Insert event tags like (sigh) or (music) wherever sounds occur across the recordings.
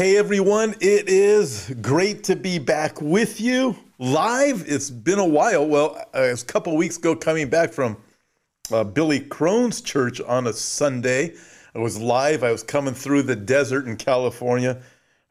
Hey everyone, it is great to be back with you live. It's been a while. Well, uh, a couple weeks ago coming back from uh, Billy Crone's church on a Sunday. I was live. I was coming through the desert in California.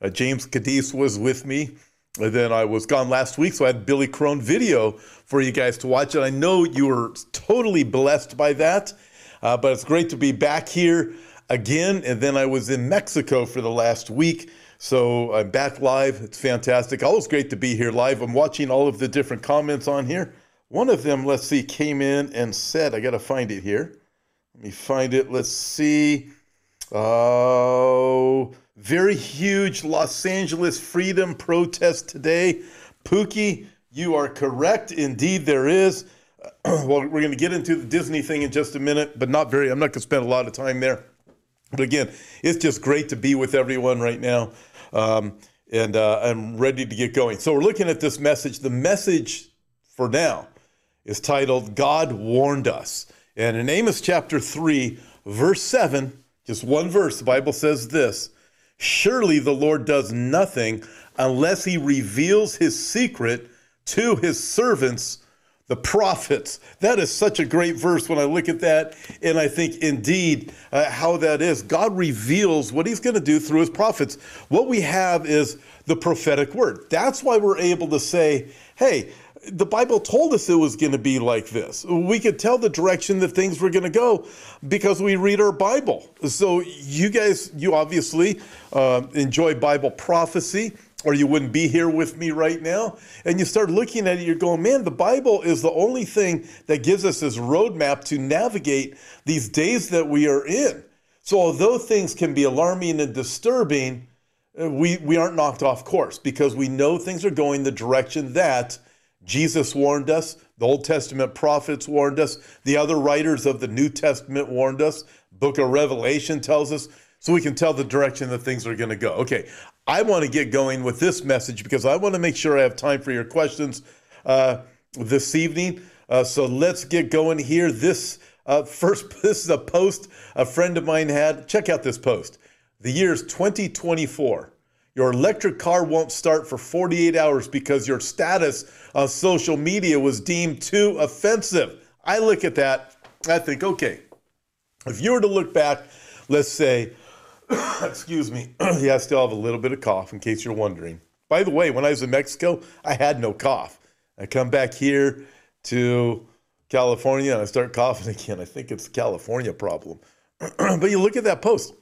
Uh, James Cadiz was with me. And then I was gone last week, so I had Billy Crone video for you guys to watch. And I know you were totally blessed by that. Uh, but it's great to be back here again. And then I was in Mexico for the last week. So I'm back live. It's fantastic. Always great to be here live. I'm watching all of the different comments on here. One of them, let's see, came in and said, I got to find it here. Let me find it. Let's see. Oh, very huge Los Angeles freedom protest today. Pookie, you are correct. Indeed, there is. (clears throat) well, we're going to get into the Disney thing in just a minute, but not very. I'm not going to spend a lot of time there. But again, it's just great to be with everyone right now. Um, and uh, I'm ready to get going. So we're looking at this message. The message for now is titled God Warned Us. And in Amos chapter 3, verse 7, just one verse, the Bible says this Surely the Lord does nothing unless he reveals his secret to his servants the prophets. That is such a great verse when I look at that. And I think indeed uh, how that is. God reveals what he's going to do through his prophets. What we have is the prophetic word. That's why we're able to say, hey, the Bible told us it was going to be like this. We could tell the direction that things were going to go because we read our Bible. So, you guys, you obviously uh, enjoy Bible prophecy or you wouldn't be here with me right now. And you start looking at it, you're going, man, the Bible is the only thing that gives us this roadmap to navigate these days that we are in. So, although things can be alarming and disturbing, uh, we, we aren't knocked off course because we know things are going the direction that Jesus warned us, the Old Testament prophets warned us, the other writers of the New Testament warned us, book of Revelation tells us so we can tell the direction that things are going to go. Okay, I want to get going with this message because I want to make sure I have time for your questions uh, this evening. Uh, so let's get going here. This uh, (laughs) first, this is a post a friend of mine had. Check out this post. The year is 2024. Your electric car won't start for 48 hours because your status on social media was deemed too offensive. I look at that, I think, okay, if you were to look back, let's say (coughs) excuse me. (coughs) yeah, I still have a little bit of cough in case you're wondering. By the way, when I was in Mexico, I had no cough. I come back here to California and I start coughing (laughs) again. I think it's California problem. (coughs) but you look at that post.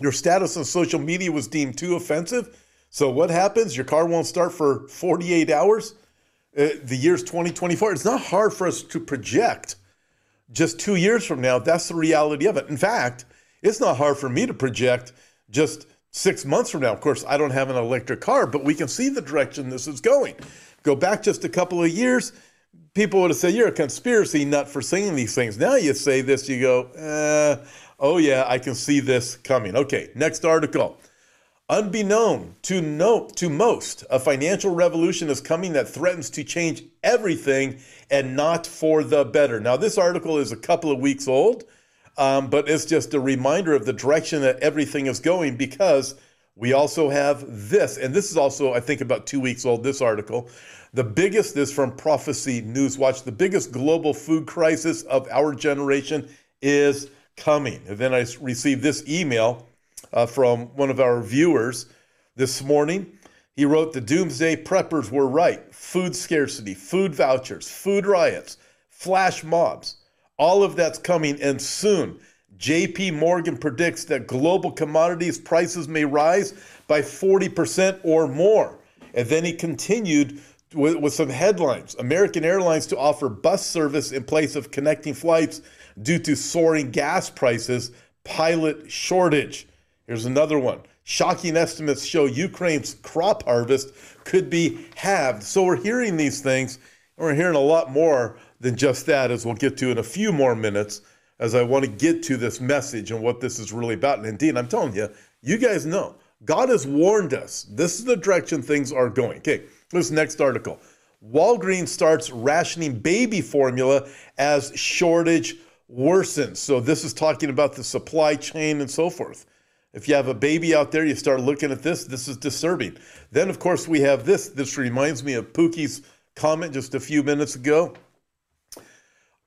Your status on social media was deemed too offensive. So what happens? Your car won't start for 48 hours. Uh, the year's 2024. It's not hard for us to project just two years from now. That's the reality of it. In fact, it's not hard for me to project just six months from now. Of course, I don't have an electric car, but we can see the direction this is going. Go back just a couple of years, people would have said, You're a conspiracy nut for saying these things. Now you say this, you go, uh, Oh, yeah, I can see this coming. Okay, next article. Unbeknown to no, to most, a financial revolution is coming that threatens to change everything and not for the better. Now, this article is a couple of weeks old. Um, but it's just a reminder of the direction that everything is going because we also have this. And this is also, I think, about two weeks old, this article. The biggest is from Prophecy Newswatch. The biggest global food crisis of our generation is coming. And then I received this email uh, from one of our viewers this morning. He wrote, The doomsday preppers were right. Food scarcity, food vouchers, food riots, flash mobs. All of that's coming and soon. JP Morgan predicts that global commodities prices may rise by 40% or more. And then he continued with, with, some headlines American Airlines to offer bus service in place of connecting flights due to soaring gas prices, pilot shortage. Here's another one. Shocking estimates show Ukraine's crop harvest could be halved. So we're hearing these things, and we're hearing a lot more than just that, as we'll get to in a few more minutes, as I want to get to this message and what this is really about. And indeed, I'm telling you, you guys know God has warned us. This is the direction things are going. Okay, this next article. Walgreens starts rationing baby formula as shortage worsens. So this is talking about the supply chain and so forth. If you have a baby out there, you start looking at this, this is disturbing. Then, of course, we have this. This reminds me of Pookie's comment just a few minutes ago.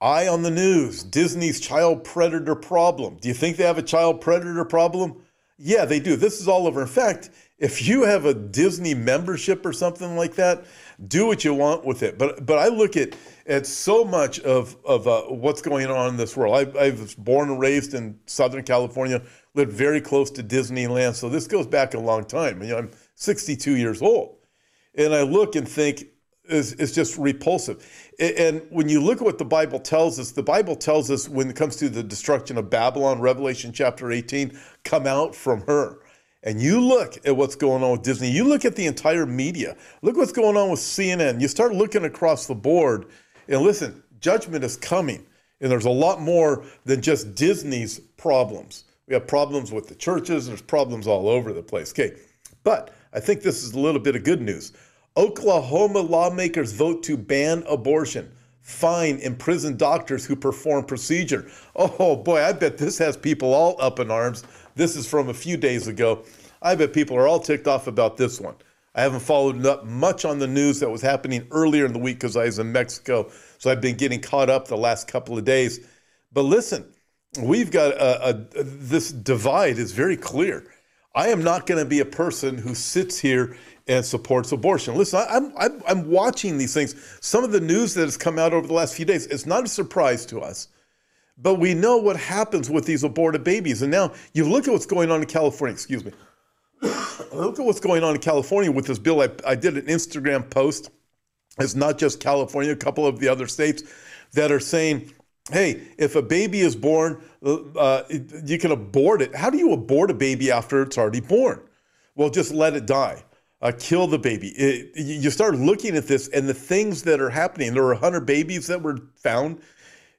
Eye on the news Disney's child predator problem. Do you think they have a child predator problem? Yeah, they do. This is all over. In fact, if you have a Disney membership or something like that, do what you want with it. But but I look at at so much of of uh, what's going on in this world. I, I was born and raised in Southern California, lived very close to Disneyland, so this goes back a long time. You know, I'm 62 years old, and I look and think is, is just repulsive. And when you look at what the Bible tells us, the Bible tells us when it comes to the destruction of Babylon, Revelation chapter 18, come out from her. And you look at what's going on with Disney, you look at the entire media, look what's going on with CNN. You start looking across the board, and listen, judgment is coming. And there's a lot more than just Disney's problems. We have problems with the churches, there's problems all over the place. Okay, but I think this is a little bit of good news. Oklahoma lawmakers vote to ban abortion, fine imprison doctors who perform procedure. Oh boy, I bet this has people all up in arms. This is from a few days ago. I bet people are all ticked off about this one. I haven't followed up much on the news that was happening earlier in the week because I was in Mexico. So I've been getting caught up the last couple of days. But listen, we've got a, a this divide is very clear. I am not going to be a person who sits here and supports abortion. Listen, I'm, I'm, I'm watching these things. Some of the news that has come out over the last few days, it's not a surprise to us, but we know what happens with these aborted babies. And now you look at what's going on in California, excuse me. (coughs) look at what's going on in California with this bill. I, I did an Instagram post. It's not just California, a couple of the other states that are saying, hey, if a baby is born, uh, you can abort it. How do you abort a baby after it's already born? Well, just let it die uh, kill the baby. It, you start looking at this and the things that are happening. There were 100 babies that were found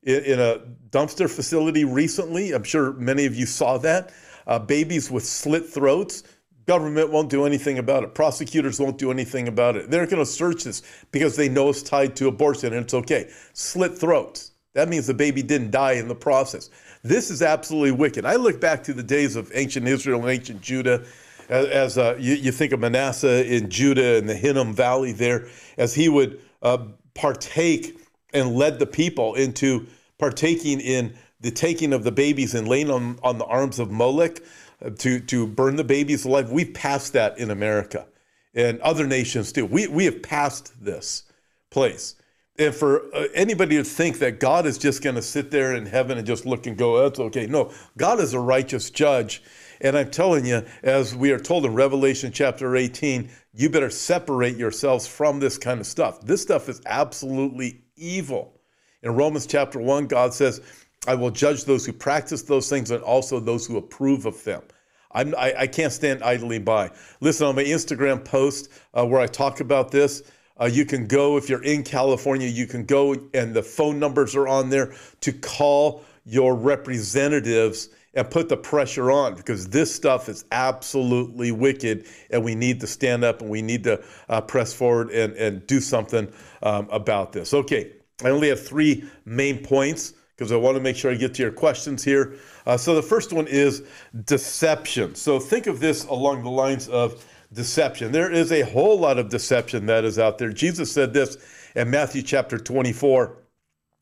in, in a dumpster facility recently. I'm sure many of you saw that. Uh, babies with slit throats. Government won't do anything about it. Prosecutors won't do anything about it. They're going to search this because they know it's tied to abortion and it's okay. Slit throats. That means the baby didn't die in the process. This is absolutely wicked. I look back to the days of ancient Israel and ancient Judah as, uh, you, you, think of Manasseh in Judah and the Hinnom Valley there, as he would uh, partake and led the people into partaking in the taking of the babies and laying on, on the arms of Molech uh, to, to burn the babies alive. We've passed that in America and other nations too. We, we have passed this place. And for uh, anybody to think that God is just going to sit there in heaven and just look and go, that's okay. No, God is a righteous judge. And I'm telling you, as we are told in Revelation chapter 18, you better separate yourselves from this kind of stuff. This stuff is absolutely evil. In Romans chapter 1, God says, I will judge those who practice those things and also those who approve of them. I'm, I, I can't stand idly by. Listen, on my Instagram post uh, where I talk about this, uh, you can go, if you're in California, you can go and the phone numbers are on there to call your representatives and put the pressure on because this stuff is absolutely wicked and we need to stand up and we need to uh, press forward and, and do something um, about this. Okay, I only have three main points because I want to make sure I get to your questions here. Uh, so the first one is deception. So think of this along the lines of deception. There is a whole lot of deception that is out there. Jesus said this in Matthew chapter 24.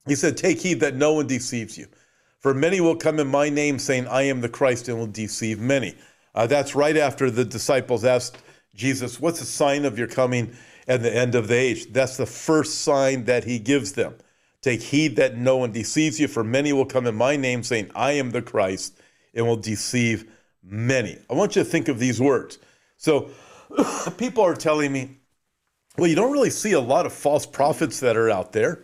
He said, Take heed that no one deceives you. For many will come in my name, saying, I am the Christ, and will deceive many. Uh, that's right after the disciples asked Jesus, What's the sign of your coming and the end of the age? That's the first sign that he gives them. Take heed that no one deceives you, for many will come in my name, saying, I am the Christ, and will deceive many. I want you to think of these words. So, (coughs) people are telling me, well, you don't really see a lot of false prophets that are out there.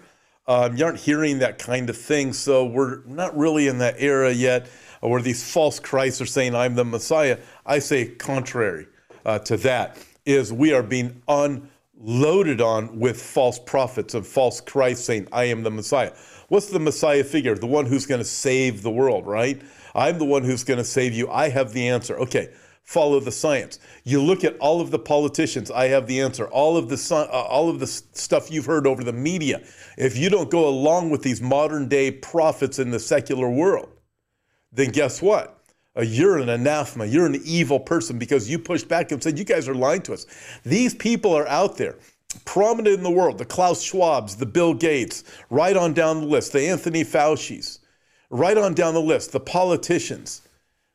Um, you aren't hearing that kind of thing. So we're not really in that era yet where these false Christs are saying, I'm the Messiah. I say contrary uh, to that is we are being unloaded on with false prophets and false Christ saying, I am the Messiah. What's the Messiah figure? The one who's going to save the world, right? I'm the one who's going to save you. I have the answer. Okay, follow the science. You look at all of the politicians, I have the answer. All of the uh, all of the stuff you've heard over the media. If you don't go along with these modern day prophets in the secular world, then guess what? Uh, you're an anathema. You're an evil person because you pushed back and said, You guys are lying to us. These people are out there, prominent in the world the Klaus Schwabs, the Bill Gates, right on down the list, the Anthony Fauci's, right on down the list, the politicians.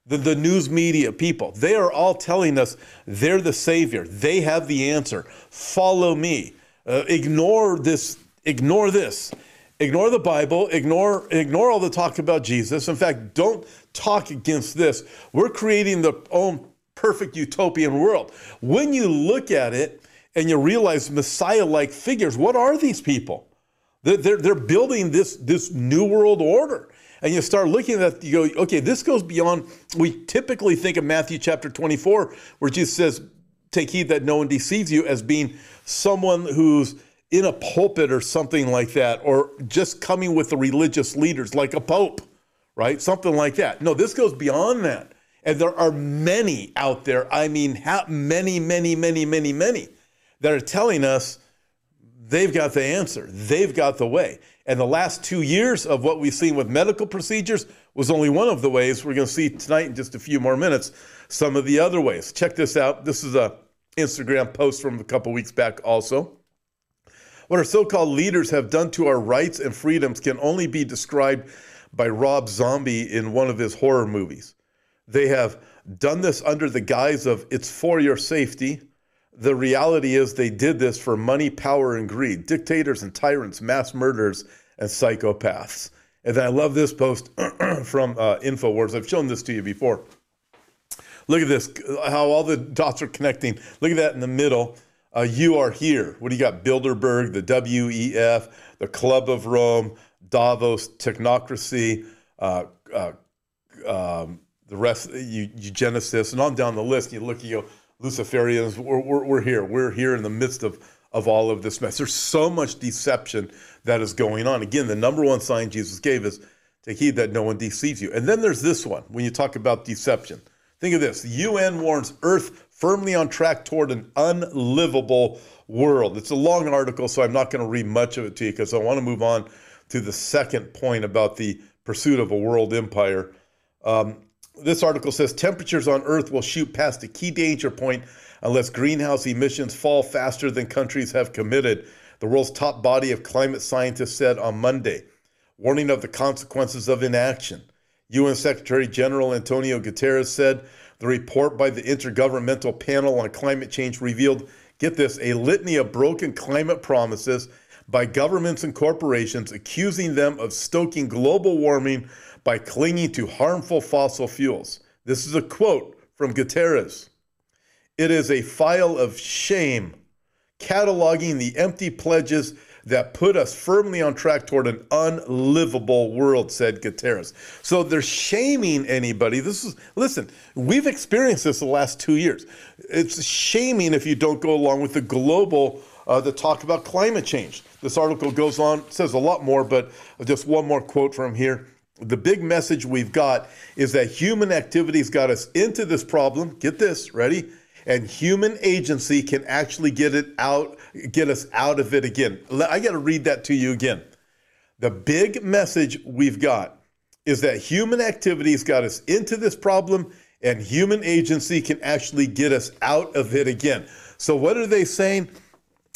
The, the news media people, they are all telling us they're the savior. They have the answer. Follow me. Uh, ignore this. Ignore this. Ignore the Bible. Ignore ignore all the talk about Jesus. In fact, don't talk against this. We're creating the own perfect utopian world. When you look at it and you realize Messiah-like figures, what are these people? They're, they're, they're building this this new world order and you start looking at that, you go, okay, this goes beyond. We typically think of Matthew chapter 24, where Jesus says, Take heed that no one deceives you, as being someone who's in a pulpit or something like that, or just coming with the religious leaders, like a pope, right? Something like that. No, this goes beyond that. And there are many out there, I mean, many, many, many, many, many, that are telling us they've got the answer, they've got the way. And the last two years of what we've seen with medical procedures was only one of the ways. We're going to see tonight in just a few more minutes some of the other ways. Check this out. This is a Instagram post from a couple weeks back also. What our so-called leaders have done to our rights and freedoms can only be described by Rob Zombie in one of his horror movies. They have done this under the guise of it's for your safety the reality is they did this for money, power, and greed. Dictators and tyrants, mass murderers, and psychopaths. And I love this post (clears throat) from uh, InfoWars. I've shown this to you before. Look at this, how all the dots are connecting. Look at that in the middle. Uh, you are here. What do you got? Bilderberg, the WEF, the Club of Rome, Davos, technocracy, uh, uh, um, the rest, eugenicists, and on down the list. You look, you go, Luciferians, we're, we're, we're, here. We're here in the midst of, of all of this mess. There's so much deception that is going on. Again, the number one sign Jesus gave is take heed that no one deceives you. And then there's this one when you talk about deception. Think of this the UN warns Earth firmly on track toward an unlivable world. It's a long article, so I'm not going to read much of it to you because I want to move on to the second point about the pursuit of a world empire. Um, this article says temperatures on Earth will shoot past a key danger point unless greenhouse emissions fall faster than countries have committed, the world's top body of climate scientists said on Monday, warning of the consequences of inaction. UN Secretary General Antonio Guterres said the report by the Intergovernmental Panel on Climate Change revealed, get this, a litany of broken climate promises by governments and corporations accusing them of stoking global warming by clinging to harmful fossil fuels. This is a quote from Guterres. It is a file of shame, cataloging the empty pledges that put us firmly on track toward an unlivable world, said Guterres. So they're shaming anybody. This is, listen, we've experienced this the last two years. It's shaming if you don't go along with the global, uh, the talk about climate change. This article goes on, says a lot more, but just one more quote from here the big message we've got is that human activities got us into this problem. Get this, ready? And human agency can actually get it out, get us out of it again. I got to read that to you again. The big message we've got is that human activities got us into this problem and human agency can actually get us out of it again. So, what are they saying?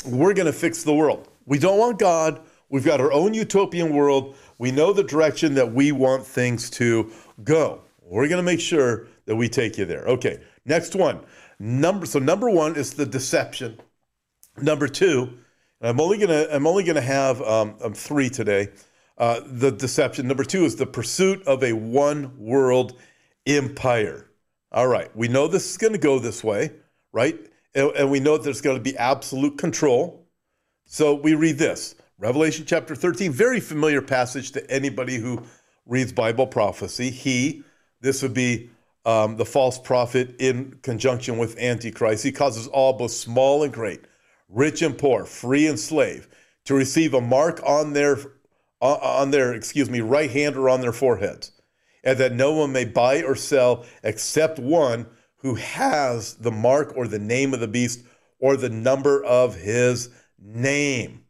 We're going to fix the world. We don't want God. We've got our own utopian world. We know the direction that we want things to go. We're going to make sure that we take you there. Okay, next one. Number so number one is the deception. Number two, I'm only gonna I'm only gonna have um, um, three today. Uh, the deception. Number two is the pursuit of a one world empire. All right, we know this is going to go this way, right? And, and we know there's going to be absolute control. So we read this Revelation chapter 13, very familiar passage to anybody who reads Bible prophecy. He, this would be um, the false prophet in conjunction with Antichrist. He causes all, both small and great, rich and poor, free and slave, to receive a mark on their on their excuse me right hand or on their foreheads, and that no one may buy or sell except one who has the mark or the name of the beast or the number of his name.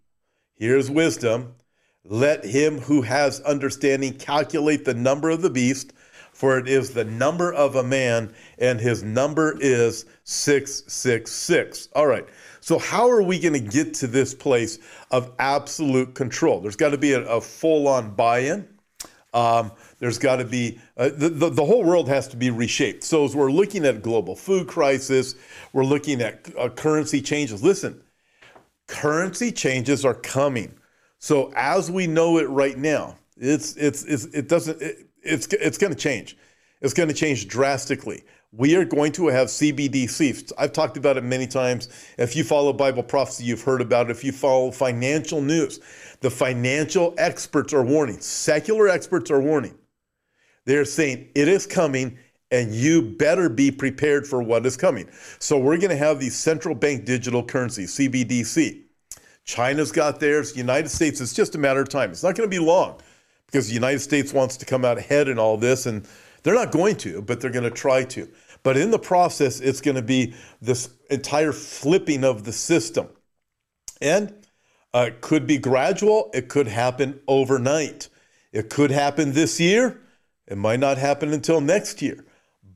Here's wisdom. Let him who has understanding calculate the number of the beast, for it is the number of a man, and his number is 666. All right. So, how are we going to get to this place of absolute control? There's got to be a, a full on buy in. Um, there's got to be uh, the, the, the whole world has to be reshaped. So as we're looking at global food crisis, we're looking at uh, currency changes. Listen, currency changes are coming. So as we know it right now, it's it's, it's it doesn't it, it's it's going to change. It's going to change drastically. We are going to have CBDCs. I've talked about it many times. If you follow Bible prophecy, you've heard about it. If you follow financial news, the financial experts are warning. Secular experts are warning. They're saying it is coming and you better be prepared for what is coming. So we're going to have these central bank digital currencies, CBDC. China's got theirs. United States, it's just a matter of time. It's not going to be long because the United States wants to come out ahead in all this, and they're not going to, but they're going to try to. But in the process, it's going to be this entire flipping of the system. And uh, it could be gradual, it could happen overnight. It could happen this year, it might not happen until next year.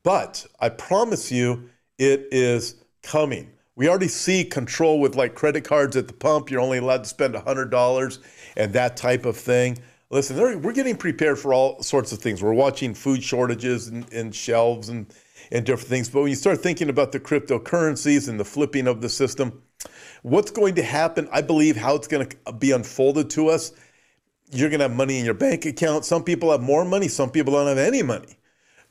But I promise you, it is coming. We already see control with like credit cards at the pump. You're only allowed to spend $100 and that type of thing. Listen, we're getting prepared for all sorts of things. We're watching food shortages and, and shelves and, and different things. But when you start thinking about the cryptocurrencies and the flipping of the system, what's going to happen, I believe, how it's going to be unfolded to us, you're going to have money in your bank account. Some people have more money, some people don't have any money.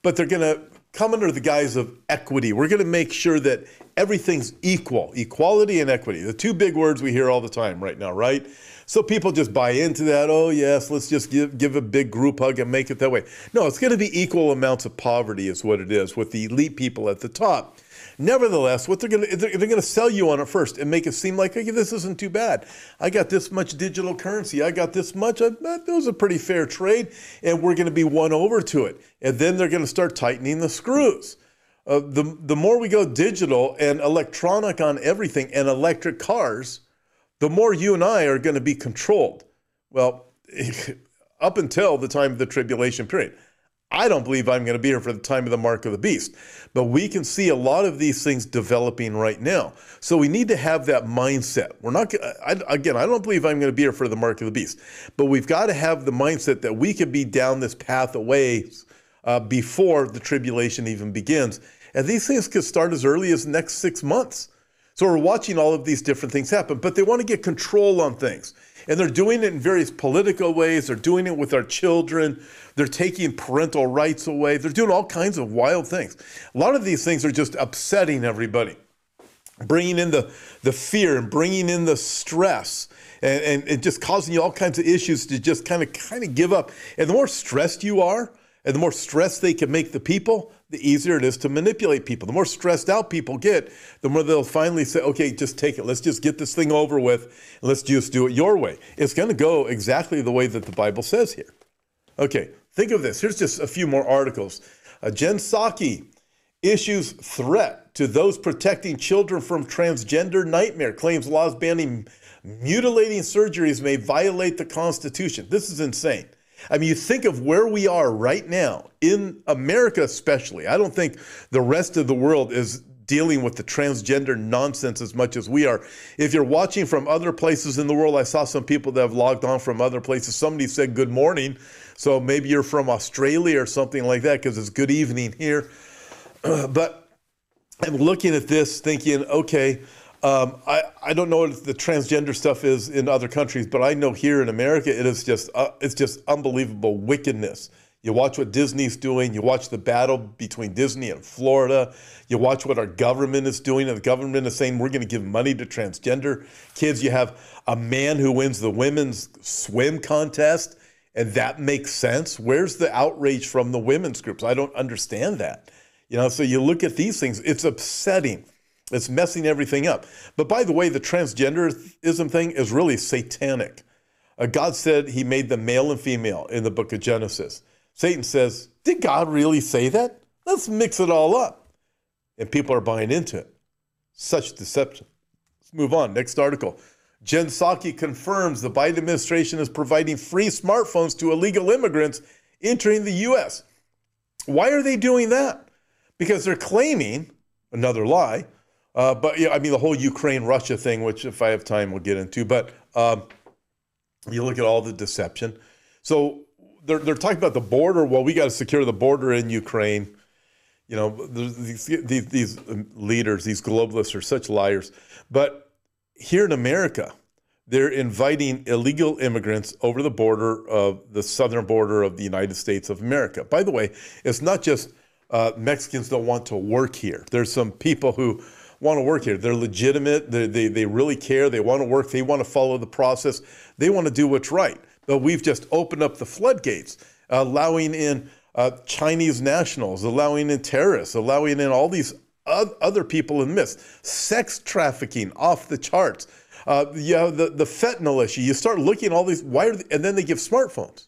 But they're going to come under the guise of equity. We're going to make sure that everything's equal, equality and equity. The two big words we hear all the time right now, right? So people just buy into that. Oh yes, let's just give give a big group hug and make it that way. No, it's going to be equal amounts of poverty, is what it is, with the elite people at the top. Nevertheless, what they're going to they're, they're going to sell you on it first and make it seem like okay, this isn't too bad. I got this much digital currency. I got this much. I, that was a pretty fair trade, and we're going to be won over to it. And then they're going to start tightening the screws. Uh, the the more we go digital and electronic on everything and electric cars, the more you and I are going to be controlled. Well, (laughs) up until the time of the tribulation period. I don't believe I'm going to be here for the time of the mark of the beast. But we can see a lot of these things developing right now. So we need to have that mindset. We're not, I, again, I don't believe I'm going to be here for the mark of the beast. But we've got to have the mindset that we could be down this path away uh, before the tribulation even begins. And these things could start as early as next six months. So we're watching all of these different things happen, but they want to get control on things. And they're doing it in various political ways. They're doing it with our children. They're taking parental rights away. They're doing all kinds of wild things. A lot of these things are just upsetting everybody, bringing in the, the fear and bringing in the stress. And, and, and just causing you all kinds of issues to just kind of kind of give up. And the more stressed you are, and the more stress they can make the people, the easier it is to manipulate people. The more stressed out people get, the more they'll finally say, okay, just take it. Let's just get this thing over with. let's just do it your way. It's going to go exactly the way that the Bible says here. Okay, think of this. Here's just a few more articles. Uh, Jen Psaki issues threat to those protecting children from transgender nightmare, claims laws banning mutilating surgeries may violate the Constitution. This is insane. I mean, you think of where we are right now in America, especially. I don't think the rest of the world is dealing with the transgender nonsense as much as we are. If you're watching from other places in the world, I saw some people that have logged on from other places. Somebody said good morning. So maybe you're from Australia or something like that because it's good evening here. (clears throat) but I'm looking at this thinking, okay, um, I, I don't know what the transgender stuff is in other countries, but I know here in America it is just uh, it's just unbelievable wickedness. You watch what Disney's doing. You watch the battle between Disney and Florida. You watch what our government is doing, and the government is saying we're going to give money to transgender kids. You have a man who wins the women's swim contest, and that makes sense. Where's the outrage from the women's groups? I don't understand that. You know, so you look at these things, it's upsetting. It's messing everything up. But by the way, the transgenderism thing is really satanic. Uh, God said he made them male and female in the book of Genesis. Satan says, Did God really say that? Let's mix it all up. And people are buying into it. Such deception. Let's move on. Next article. Jen Psaki confirms the Biden administration is providing free smartphones to illegal immigrants entering the U.S. Why are they doing that? Because they're claiming another lie. Uh, but yeah, I mean the whole Ukraine Russia thing, which if I have time we'll get into. But um, you look at all the deception. So they're they're talking about the border. Well, we got to secure the border in Ukraine. You know, these, these these leaders, these globalists, are such liars. But here in America, they're inviting illegal immigrants over the border of the southern border of the United States of America. By the way, it's not just uh, Mexicans don't want to work here. There's some people who want to work here. They're legitimate. They, they, they really care. They want to work. They want to follow the process. They want to do what's right. But we've just opened up the floodgates, allowing in uh, Chinese nationals, allowing in terrorists, allowing in all these other people in this. Sex trafficking off the charts. Uh, you have the, the fentanyl issue. You start looking at all these, why are they, and then they give smartphones.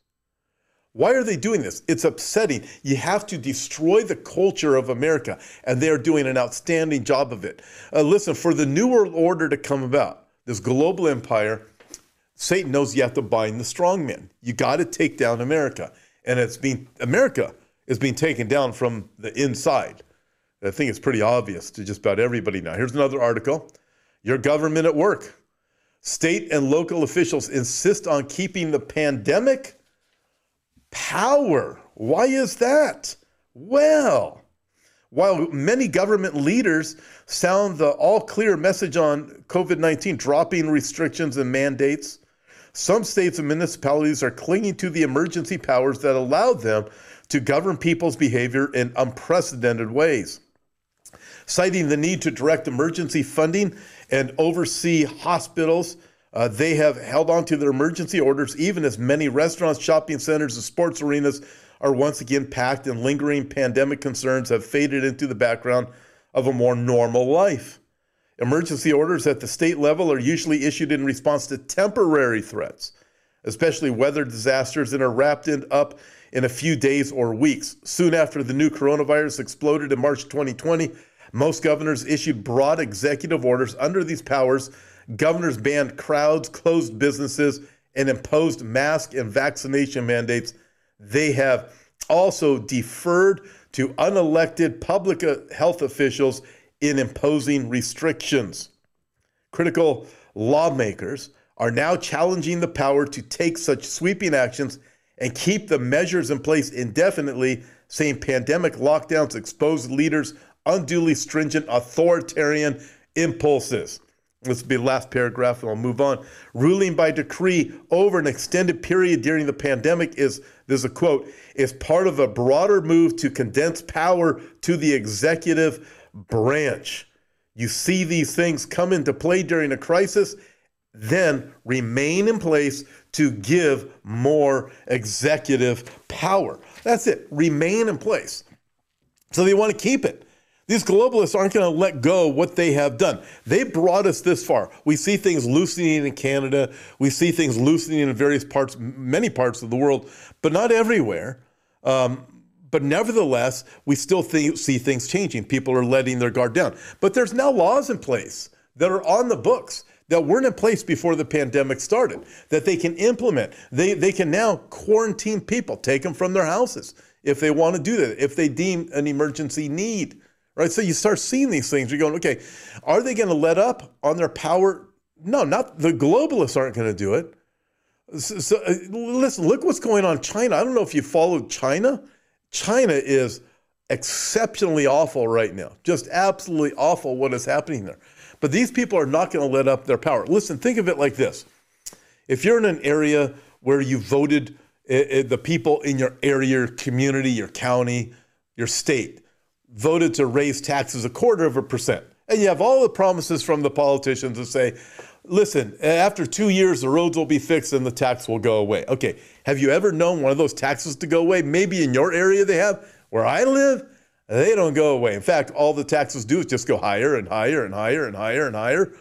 Why are they doing this? It's upsetting. You have to destroy the culture of America, and they're doing an outstanding job of it. Uh, listen, for the New World Order to come about, this global empire, Satan knows you have to bind the strong men. You got to take down America. And it's being, America is being taken down from the inside. I think it's pretty obvious to just about everybody now. Here's another article Your government at work. State and local officials insist on keeping the pandemic power. Why is that? Well, while many government leaders sound the all clear message on COVID 19, dropping restrictions and mandates, some states and municipalities are clinging to the emergency powers that allowed them to govern people's behavior in unprecedented ways. Citing the need to direct emergency funding and oversee hospitals uh, they have held on to their emergency orders, even as many restaurants, shopping centers, and sports arenas are once again packed, and lingering pandemic concerns have faded into the background of a more normal life. Emergency orders at the state level are usually issued in response to temporary threats, especially weather disasters, and are wrapped up in a few days or weeks. Soon after the new coronavirus exploded in March 2020, most governors issued broad executive orders under these powers Governors banned crowds, closed businesses, and imposed mask and vaccination mandates. They have also deferred to unelected public uh, health officials in imposing restrictions. Critical lawmakers are now challenging the power to take such sweeping actions and keep the measures in place indefinitely, saying pandemic lockdowns expose leaders' unduly stringent authoritarian impulses. This will be the last paragraph, and I'll move on. Ruling by decree over an extended period during the pandemic is, there's a quote, is part of a broader move to condense power to the executive branch. You see these things come into play during a crisis, then remain in place to give more executive power. That's it. Remain in place. So they want to keep it. These globalists aren't going to let go what they have done. They brought us this far. We see things loosening in Canada. We see things loosening in various parts, many parts of the world, but not everywhere. Um, but nevertheless, we still think, see things changing. People are letting their guard down. But there's now laws in place that are on the books that weren't in place before the pandemic started that they can implement. They, they can now quarantine people, take them from their houses if they want to do that, if they deem an emergency need right? So you start seeing these things. You're going, okay, are they going to let up on their power? No, not the globalists aren't going to do it. So, so uh, listen, look what's going on in China. I don't know if you followed China. China is exceptionally awful right now, just absolutely awful what is happening there. But these people are not going to let up their power. Listen, think of it like this: if you're in an area where you voted uh, uh, the people in your area, your community, your county, your state voted to raise taxes a quarter of a percent. And you have all the promises from the politicians to say, listen, after two years, the roads will be fixed and the tax will go away. Okay, have you ever known one of those taxes to go away? Maybe in your area they have. Where I live, they don't go away. In fact, all the taxes do is just go higher and higher and higher and higher and higher.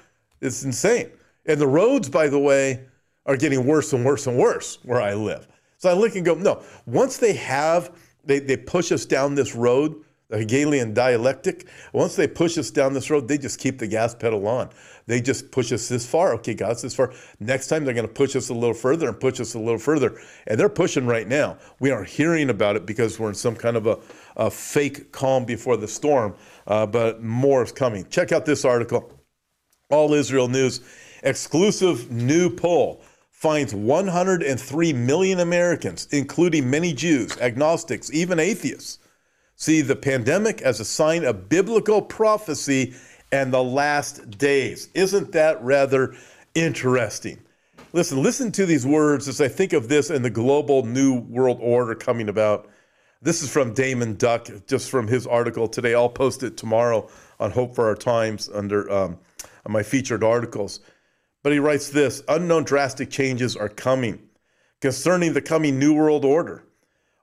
It's insane. And the roads, by the way, are getting worse and worse and worse where I live. So I look and go, no, once they have, they, they push us down this road the Hegelian dialectic. Once they push us down this road, they just keep the gas pedal on. They just push us this far. Okay, God's this far. Next time they're going to push us a little further and push us a little further. And they're pushing right now. We aren't hearing about it because we're in some kind of a, a fake calm before the storm, uh, but more is coming. Check out this article All Israel News exclusive new poll finds 103 million Americans, including many Jews, agnostics, even atheists see the pandemic as a sign of biblical prophecy and the last days. Isn't that rather interesting? Listen, listen to these words as I think of this and the global new world order coming about. This is from Daymond Duck, just from his article today. I'll post it tomorrow on Hope for Our Times under um, my featured articles. But he writes this unknown drastic changes are coming concerning the coming New World Order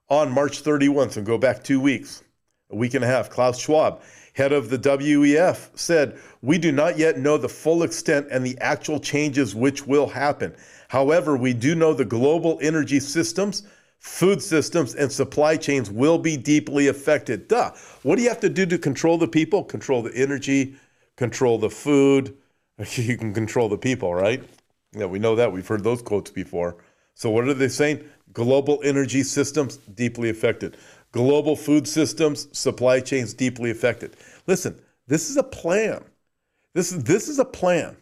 on March 31st, so go back two weeks a week and a half, Klaus Schwab, head of the WEF, said, We do not yet know the full extent and the actual changes which will happen. However, we do know the global energy systems, food systems, and supply chains will be deeply affected. Duh. What do you have to do to control the people? Control the energy, control the food. (laughs) You can control the people, right? Yeah, we know that. We've heard those quotes before. So, what are they saying? Global energy systems deeply affected global food systems, supply chains deeply affected. Listen, this is a plan. This is, this is a plan.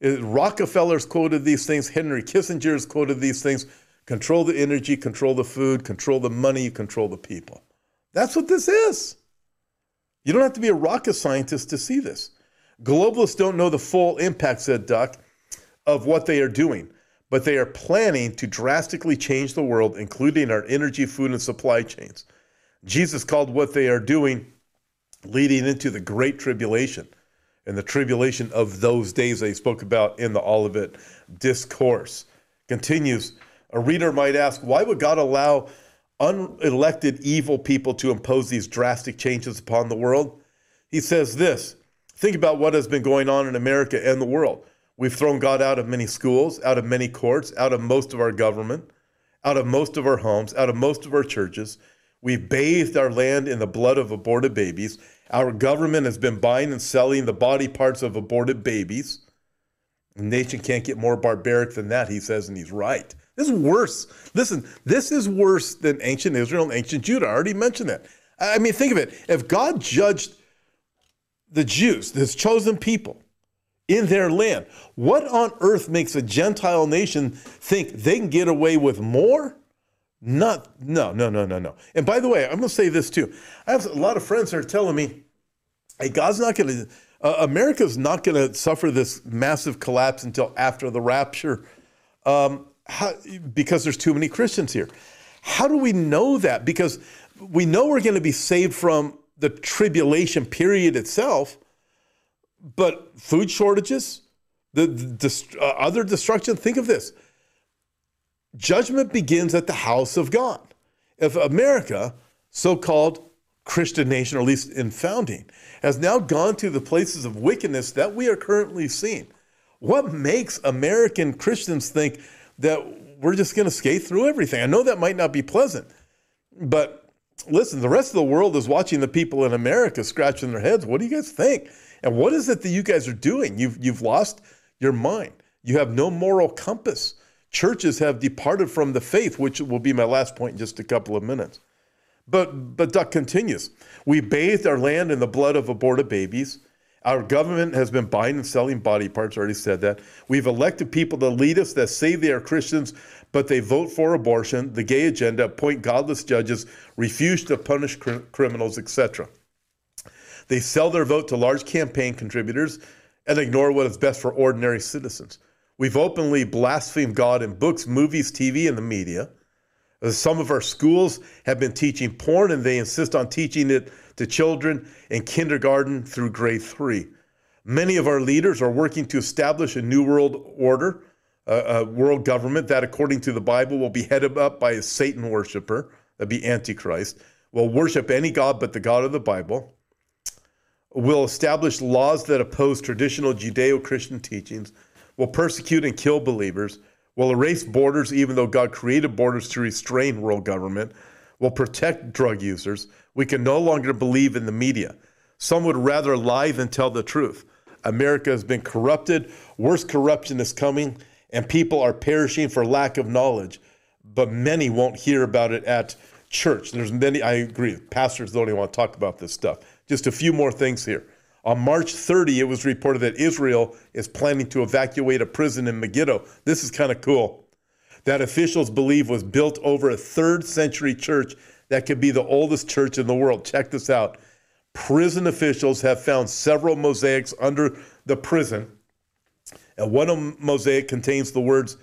It, Rockefeller's quoted these things, Henry Kissinger's quoted these things. Control the energy, control the food, control the money, control the people. That's what this is. You don't have to be a rocket scientist to see this. Globalists don't know the full impact, said Duck, of what they are doing but they are planning to drastically change the world, including our energy, food, and supply chains. Jesus called what they are doing leading into the great tribulation and the tribulation of those days they spoke about in the Olivet discourse. Continues, a reader might ask, why would God allow unelected evil people to impose these drastic changes upon the world? He says this think about what has been going on in America and the world. We've thrown God out of many schools, out of many courts, out of most of our government, out of most of our homes, out of most of our churches. We've bathed our land in the blood of aborted babies. Our government has been buying and selling the body parts of aborted babies. The nation can't get more barbaric than that, he says, and he's right. This is worse. Listen, this is worse than ancient Israel and ancient Judah. I already mentioned that. I mean, think of it. If God judged the Jews, his chosen people, in their land. What on earth makes a Gentile nation think they can get away with more? Not, no, no, no, no, no. And by the way, I'm going to say this too. I have a lot of friends that are telling me, hey, God's not going to, uh, America's not going to suffer this massive collapse until after the rapture um, how, because there's too many Christians here. How do we know that? Because we know we're going to be saved from the tribulation period itself but food shortages, the, the uh, other destruction, think of this. Judgment begins at the house of God. If America, so called Christian nation, or at least in founding, has now gone to the places of wickedness that we are currently seeing, what makes American Christians think that we're just going to skate through everything? I know that might not be pleasant, but listen, the rest of the world is watching the people in America scratching their heads. What do you guys think? And what is it that you guys are doing? You've, you've lost your mind. You have no moral compass. Churches have departed from the faith, which will be my last point in just a couple of minutes. But, but Duck continues. We bathed our land in the blood of aborted babies. Our government has been buying and selling body parts, already said that. We've elected people to lead us that say they are Christians, but they vote for abortion, the gay agenda, appoint godless judges, refuse to punish cr- criminals, etc. They sell their vote to large campaign contributors and ignore what is best for ordinary citizens. We've openly blasphemed God in books, movies, TV, and the media. Some of our schools have been teaching porn, and they insist on teaching it to children in kindergarten through grade three. Many of our leaders are working to establish a new world order, a, world government that, according to the Bible, will be headed up by a Satan worshiper, that'd be Antichrist, will worship any God but the God of the Bible will establish laws that oppose traditional Judeo Christian teachings, will persecute and kill believers, will erase borders even though God created borders to restrain world government, will protect drug users. We can no longer believe in the media. Some would rather lie than tell the truth. America has been corrupted. Worse corruption is coming, and people are perishing for lack of knowledge. But many won't hear about it at church. There's many, I agree, pastors don't even want to talk about this stuff. Just a few more things here. On March 30, it was reported that Israel is planning to evacuate a prison in Megiddo. This is kind of cool. That officials believe was built over a third century church that could be the oldest church in the world. Check this out. Prison officials have found several mosaics under the prison. And one mosaic contains the words,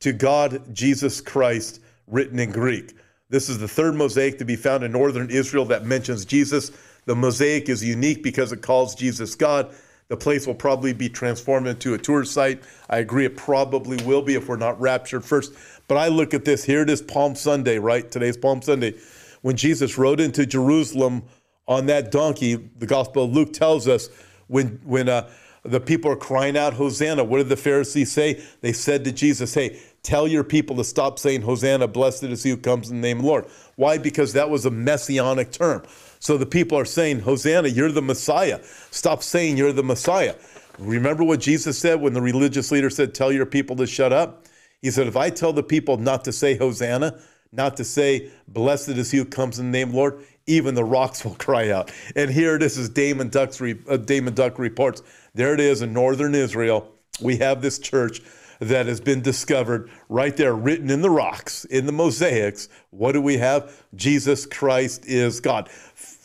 To God, Jesus Christ, written in Greek. This is the third mosaic to be found in northern Israel that mentions Jesus. The mosaic is unique because it calls Jesus God. The place will probably be transformed into a tourist site. I agree, it probably will be if we're not raptured first. But I look at this. Here it is, Palm Sunday, right? Today's Palm Sunday. When Jesus rode into Jerusalem on that donkey, the Gospel of Luke tells us when when uh, the people are crying out, Hosanna, what did the Pharisees say? They said to Jesus, Hey, tell your people to stop saying Hosanna, blessed is he who comes in the name of the Lord. Why? Because that was a messianic term. So the people are saying, Hosanna, you're the Messiah. Stop saying you're the Messiah. Remember what Jesus said when the religious leader said, Tell your people to shut up? He said, If I tell the people not to say Hosanna, not to say, Blessed is he who comes in the name of the Lord, even the rocks (laughs) will cry out. And here this is Daymond, Duck's re, uh, Daymond Duck reports. There it is in northern Israel. We have this church that has been discovered right there, written in the rocks, in the mosaics. What do we have? Jesus Christ is God.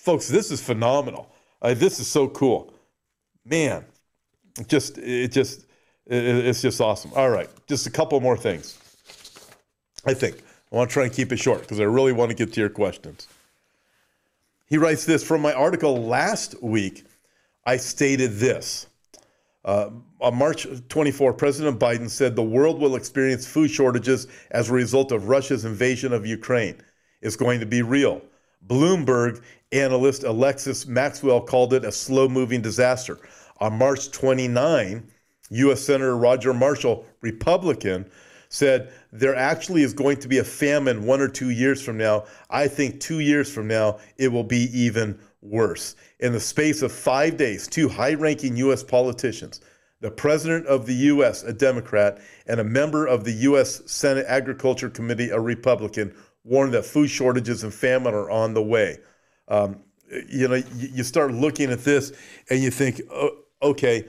Folks, this is phenomenal. Uh, this is so cool. Man, just it just it, it's just awesome. All right, just a couple more things. I think I want to try and keep it short because I really want to get to your questions. He writes this from my article last week. I stated this. Uh, on March 24, President Biden said the world will experience food shortages as a result of Russia's invasion of Ukraine. It's going to be real. Bloomberg analyst Alexis Maxwell called it a slow moving disaster. On March 29, U.S. Senator Roger Marshall, Republican, said there actually is going to be a famine one or two years from now. I think two years from now, it will be even worse. In the space of five days, two high ranking U.S. politicians, the president of the U.S., a Democrat, and a member of the U.S. Senate Agriculture Committee, a Republican, warned that food shortages and famine are on the way. Um, you know, you, start looking at this and you think, oh, okay,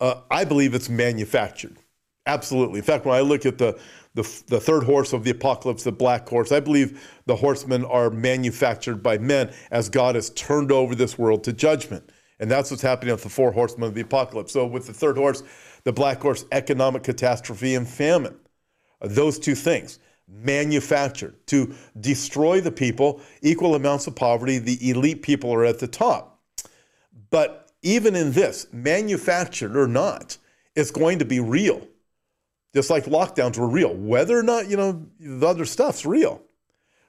uh, I believe it's manufactured. Absolutely. In fact, when I look at the, the, the third horse of the apocalypse, the black horse, I believe the horsemen are manufactured by men as God has turned over this world to judgment. And that's what's happening with the four horsemen of the apocalypse. So, with the third horse, the black horse, economic catastrophe and famine. Uh, those two things manufactured to destroy the people, equal amounts of poverty, the elite people are at the top. But even in this, manufactured or not, it's going to be real. Just like lockdowns were real. Whether or not, you know, the other stuff's real.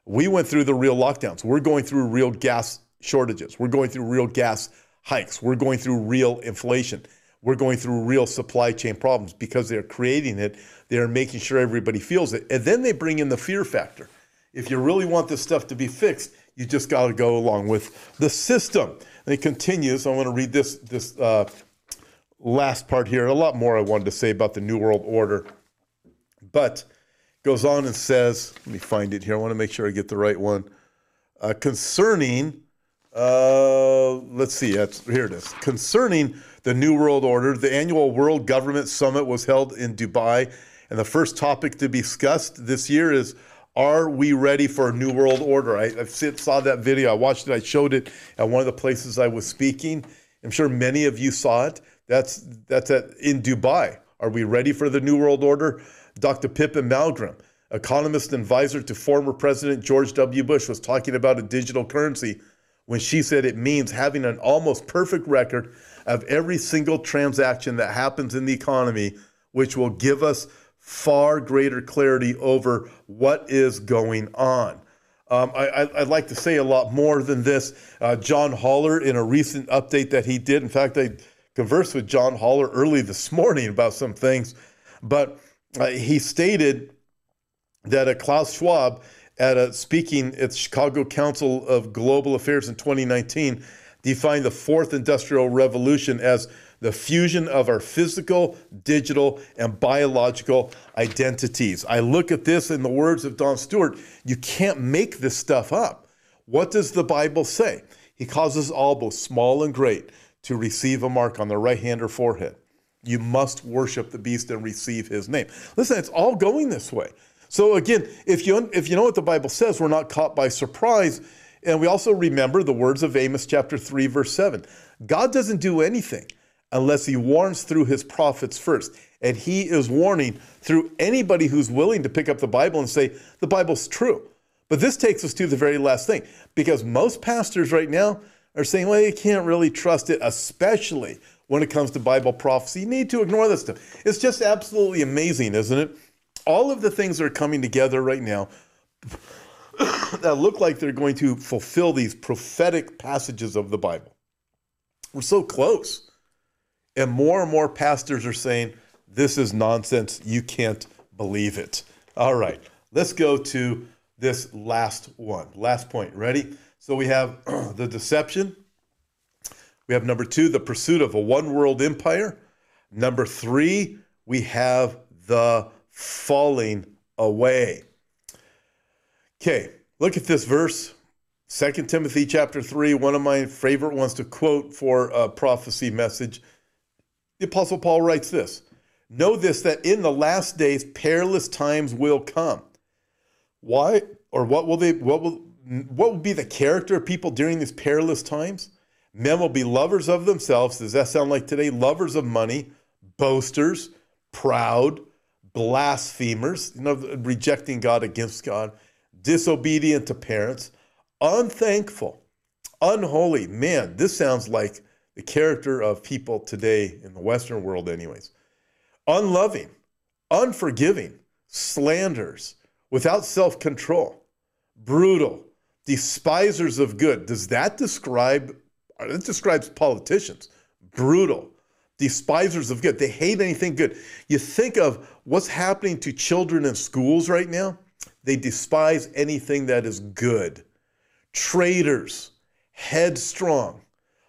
We went through the real lockdowns. We're going through real gas shortages. We're going through real gas hikes. We're going through real inflation. We're going through real supply chain problems because they're creating it they're making sure everybody feels it. And then they bring in the fear factor. If you really want this stuff to be fixed, you just got to go along with the system. And it continues. I want to read this this uh, last part here. A lot more I wanted to say about the New World Order, but goes on and says, let me find it here. I want to make sure I get the right one. Uh, concerning, uh, let's see, here it is. Concerning the New World Order, the annual World Government Summit was held in Dubai and the first topic to be discussed this year is Are we ready for a new world order? I, I saw that video, I watched it, I showed it at one of the places I was speaking. I'm sure many of you saw it. That's, that's at, in Dubai. Are we ready for the new world order? Dr. Pippa Malmgren, economist and advisor to former President George W. Bush, was talking about a digital currency when she said it means having an almost perfect record of every single transaction that happens in the economy, which will give us far greater clarity over what is going on. Um, I, would like to say a lot more than this. Uh, John Haller, in a recent update that he did, in fact, I conversed with John Haller early this morning about some things, but uh, he stated that uh, Klaus Schwab at a speaking at the Chicago Council of Global Affairs in 2019 defined the fourth industrial revolution as the fusion of our physical, digital, and biological identities. I look at this in the words of Don Stewart. You can't make this stuff up. What does the Bible say? He causes all, both small and great, to receive a mark on their right hand or forehead. You must worship the beast and receive his name. Listen, it's all going this way. So again, if you if you know what the Bible says, we're not caught by surprise. And we also remember the words of Amos chapter 3 verse 7. God doesn't do anything unless he warns through his prophets first. And he is warning through anybody who's willing to pick up the Bible and say, the Bible's true. But this takes us to the very last thing, because most pastors right now are saying, well, you can't really trust it, especially when it comes to Bible prophecy. You need to ignore this stuff. It's just absolutely amazing, isn't it? All of the things are coming together right now (coughs) that look like they're going to fulfill these prophetic passages of the Bible. We're so close. And more and more pastors are saying, this is nonsense. You can't believe it. All right, let's go to this last one. Last point. Ready? So we have (coughs) the deception. We have number two, the pursuit of a one world empire. Number three, we have the falling away. Okay, look at this verse. 2 Timothy chapter 3, one of my favorite ones to quote for a prophecy message. The Apostle Paul writes this Know this, that in the last days perilous times will come. Why or what will they what will what will be the character of people during these perilous times? Men will be lovers of themselves. Does that sound like today? Lovers of money, boasters, proud, blasphemers, you know, rejecting God against God, disobedient to parents, unthankful, unholy. Man, this sounds like the character of people today in the Western world, anyways. Unloving, unforgiving, slanders, without self control, brutal, despisers of good. Does that describe, uh, that describes politicians, brutal, despisers of good. They hate anything good. You think of what's happening to children in schools right now, they despise anything that is good. Traitors, headstrong,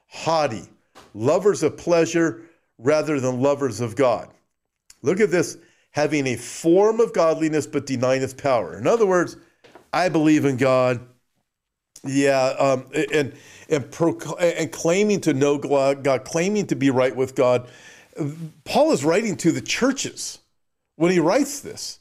haughty, lovers of pleasure rather than lovers of God. Look at this having a form of godliness but denying its power. In other words, I believe in God. Yeah, um, and and, and claiming to know God, God, claiming to be right with God. Paul is writing to the churches when he writes this.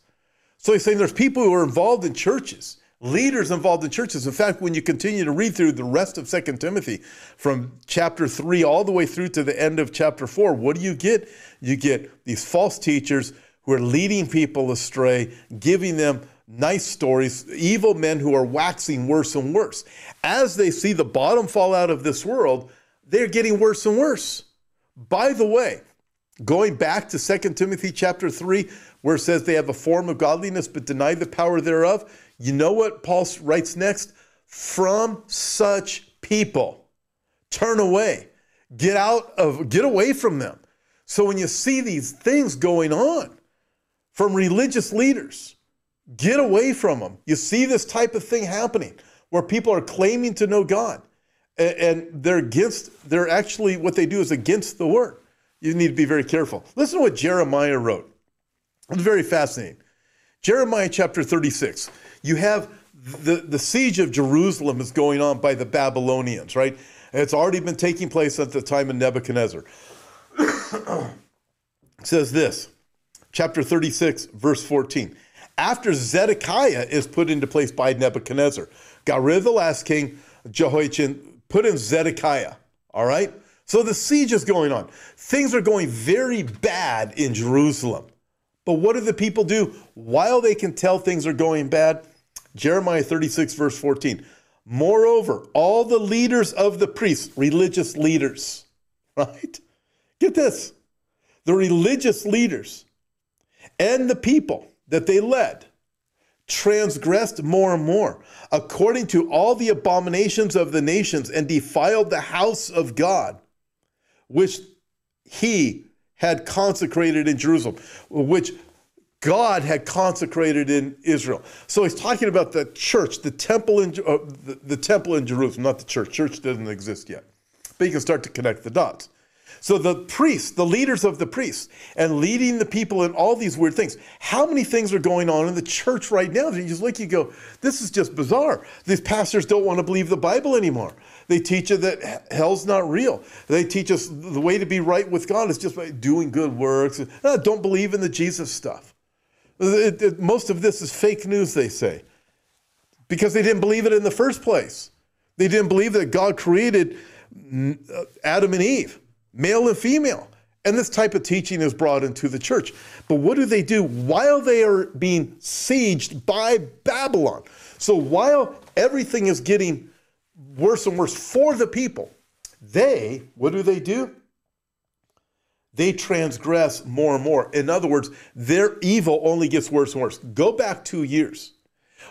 So he's saying there's people who are involved in churches leaders involved in churches. In fact, when you continue to read through the rest of Second Timothy from chapter 3 all the way through to the end of chapter 4, what do you get? You get these false teachers who are leading people astray, giving them nice stories, evil men who are waxing worse and worse. As they see the bottom fall out of this world, they're getting worse and worse. By the way, going back to Second Timothy chapter 3, where it says they have a form of godliness but deny the power thereof, you know what Paul writes next? From such people, turn away. Get out of, get away from them. So when you see these things going on from religious leaders, get away from them. You see this type of thing happening where people are claiming to know God and they're against, they're actually, what they do is against the word. You need to be very careful. Listen to what Jeremiah wrote. It's very fascinating. Jeremiah chapter 36 you have the, the siege of Jerusalem is going on by the Babylonians, right? It's already been taking place at the time of Nebuchadnezzar. (coughs) it says this, chapter 36, verse 14. After Zedekiah is put into place by Nebuchadnezzar, got rid of the last king, Jehoiachin, put in Zedekiah, all right? So the siege is going on. Things are going very bad in Jerusalem. But what do the people do while they can tell things are going bad? Jeremiah 36, verse 14. Moreover, all the leaders of the priests, religious leaders, (laughs) right? Get this. The religious leaders and the people that they led transgressed more and more, according to all the abominations of the nations, and defiled the house of God, which he had consecrated in Jerusalem, which God had consecrated in Israel. So he's talking about the church, the temple in uh, the, the temple in Jerusalem, not the church. Church doesn't exist yet, but you can start to connect the dots. So the priests, the leaders of the priests, and leading the people in all these weird things. How many things are going on in the church right now? You just look, you go, this is just bizarre. These pastors don't want to believe the Bible anymore. They teach you that hell's not real. They teach us the way to be right with God is just by doing good works. Uh, don't believe in the Jesus stuff. It, it, most of this is fake news, they say, because they didn't believe it in the first place. They didn't believe that God created mm, uh, Adam and Eve, male and female. And this type of teaching is brought into the church. But what do they do while they are being sieged by Babylon? So while everything is getting worse and worse for the people, they, what do they do? they transgress more and more. In other words, their evil only gets worse and worse. Go back two years.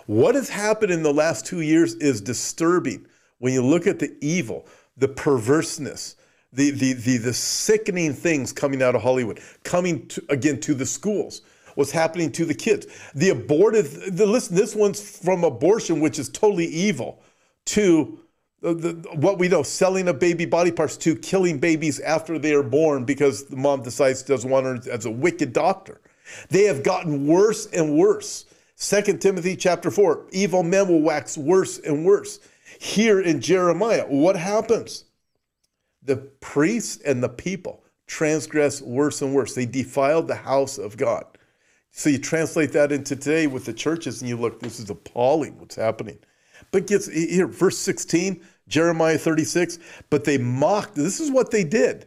What has happened in the last two years is disturbing when you look at the evil, the perverseness, the, the, the, the sickening things coming out of Hollywood, coming to, again to the schools, what's happening to the kids. The abortive, the, listen, this one's from abortion, which is totally evil, to the, the, what we know, selling of baby body parts to killing babies after they are born because the mom decides doesn't want her as a wicked doctor. They have gotten worse and worse. Second Timothy chapter 4, evil men will wax worse and worse. Here in Jeremiah, what happens? The priests and the people transgress worse and worse. They defiled the house of God. So you translate that into today with the churches and you look, this is appalling what's happening. But gets here, verse 16, Jeremiah 36, but they mocked. This is what they did.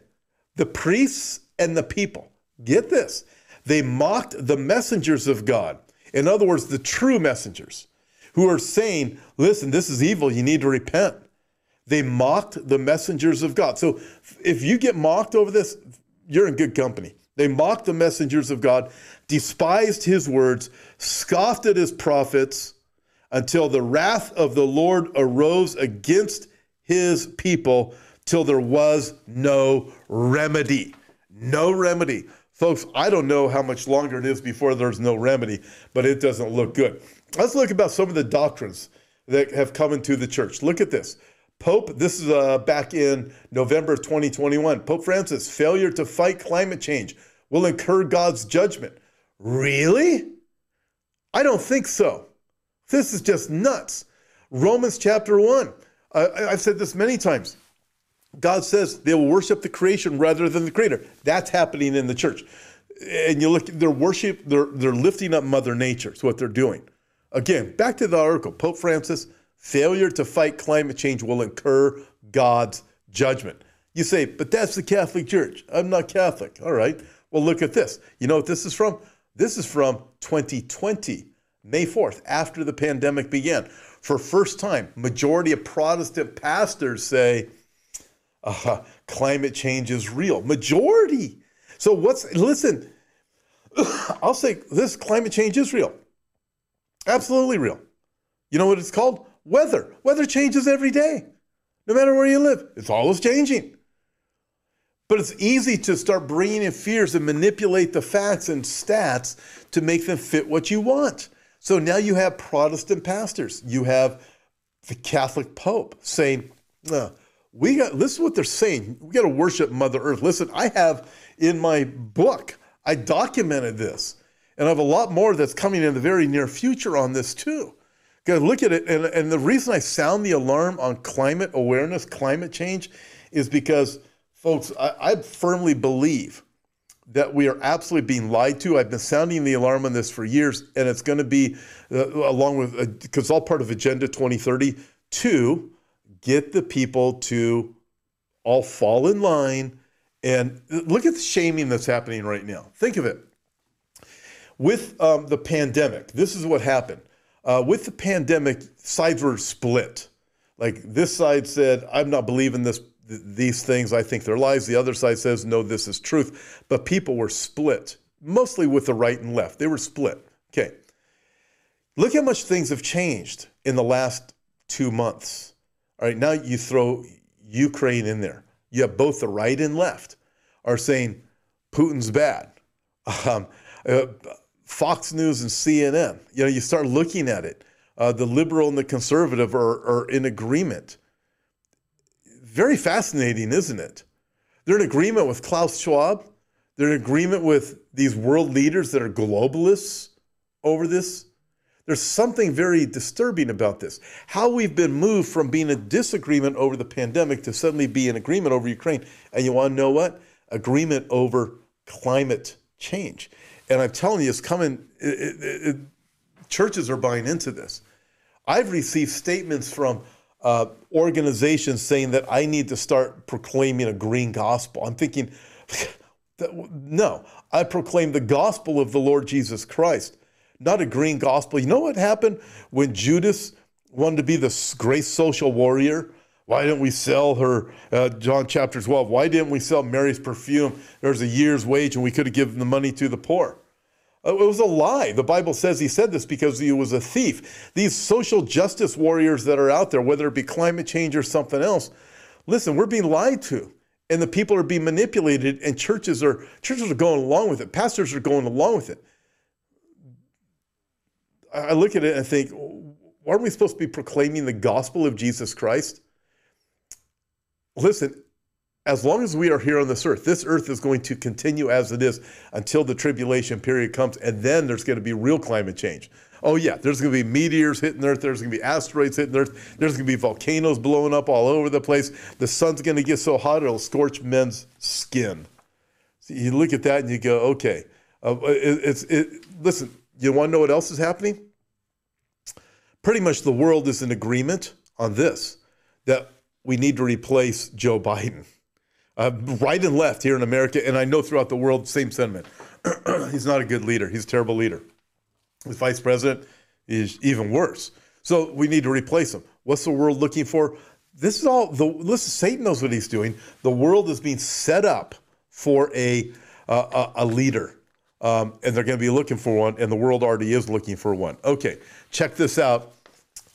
The priests and the people. Get this. They mocked the messengers of God. In other words, the true messengers who are saying, listen, this is evil. You need to repent. They mocked the messengers of God. So if you get mocked over this, you're in good company. They mocked the messengers of God, despised his words, scoffed at his prophets, until the wrath of the Lord arose against his people till there was no remedy. No remedy. Folks, I don't know how much longer it is before there's no remedy, but it doesn't look good. Let's look about some of the doctrines that have come into the church. Look at this. Pope, this is uh, back in November of 2021. Pope Francis, failure to fight climate change will incur God's judgment. Really? I don't think so. This is just nuts. Romans chapter 1. Uh, I've said this many times. God says they will worship the creation rather than the creator. That's happening in the church. And you look, they're worship, they're, they're lifting up Mother Nature. Is what they're doing. Again, back to the article. Pope Francis, failure to fight climate change will incur God's judgment. You say, but that's the Catholic Church. I'm not Catholic. All right. Well, look at this. You know what this is from? This is from 2020. May 4th, after the pandemic began. For first time, majority of Protestant pastors say uh, climate change is real. Majority. So what's listen? I'll say this: climate change is real. Absolutely real. You know what it's called? Weather. Weather changes every day, no matter where you live. It's always changing. But it's easy to start bringing in fears and manipulate the facts and stats to make them fit what you want. So now you have Protestant pastors, you have the Catholic Pope saying, we got this is what they're saying. We got to worship Mother Earth. Listen, I have in my book, I documented this, and I have a lot more that's coming in the very near future on this too. To look at it, and, and the reason I sound the alarm on climate awareness, climate change, is because, folks, I, I firmly believe that we are absolutely being lied to. I've been sounding the alarm on this for years, and it's going to be uh, along with because uh, all part of Agenda 2030 to get the people to all fall in line and look at the shaming that's happening right now. Think of it. With um, the pandemic, this is what happened. Uh, with the pandemic, sides were split. Like this side said, I'm not believing this these things, I think they're lies. The other side says, no, this is truth. But people were split, mostly with the right and left. They were split. Okay. Look how much things have changed in the last two months. All right, now you throw Ukraine in there. You have both the right and left are saying Putin's bad. (laughs) Um, uh, Fox News and CNN. You know, you start looking at it. Uh, the liberal and the conservative are, are in agreement. Very fascinating, isn't it? They're in agreement with Klaus Schwab. They're in agreement with these world leaders that are globalists over this. There's something very disturbing about this. How we've been moved from being in disagreement over the pandemic to suddenly be in agreement over Ukraine. And you want to know what? Agreement over climate change. And I'm telling you, it's coming. It, it, it, churches are buying into this. I've received statements from uh, organizations saying that I need to start proclaiming a green gospel. I'm thinking, (laughs) no, I proclaim the gospel of the Lord Jesus Christ, not a green gospel. You know what happened when Judas wanted to be the great social warrior? Why didn't we sell her, uh, John chapter 12? Why didn't we sell Mary's perfume? There's a year's wage and we could have given the money to the poor. Uh, it was a lie. The Bible says he said this because he was a thief. These social justice warriors that are out there, whether it be climate change or something else, listen, we're being lied to. And the people are being manipulated, and churches are churches are going along with it. Pastors are going along with it. I look at it and think, why aren't we supposed to be proclaiming the gospel of Jesus Christ? Listen, as long as we are here on this earth, this earth is going to continue as it is until the tribulation period comes, and then there's going to be real climate change. Oh, yeah, there's going to be meteors hitting Earth, there's going to be asteroids hitting Earth, there's going to be volcanoes blowing up all over the place. The sun's going to get so hot it'll scorch men's skin. So you look at that and you go, okay, uh, it, it's, it, listen, you want to know what else is happening? Pretty much the world is in agreement on this that we need to replace Joe Biden uh, right and left here in America, and I know throughout the world, same sentiment. (clears throat) He's not a good leader. He's a terrible leader. His vice president is even worse. So we need to replace him. What's the world looking for? This is all. The listen, Satan knows what he's doing. The world is being set up for a uh, a, a, leader, um, and they're going to be looking for one. And the world already is looking for one. Okay, check this out.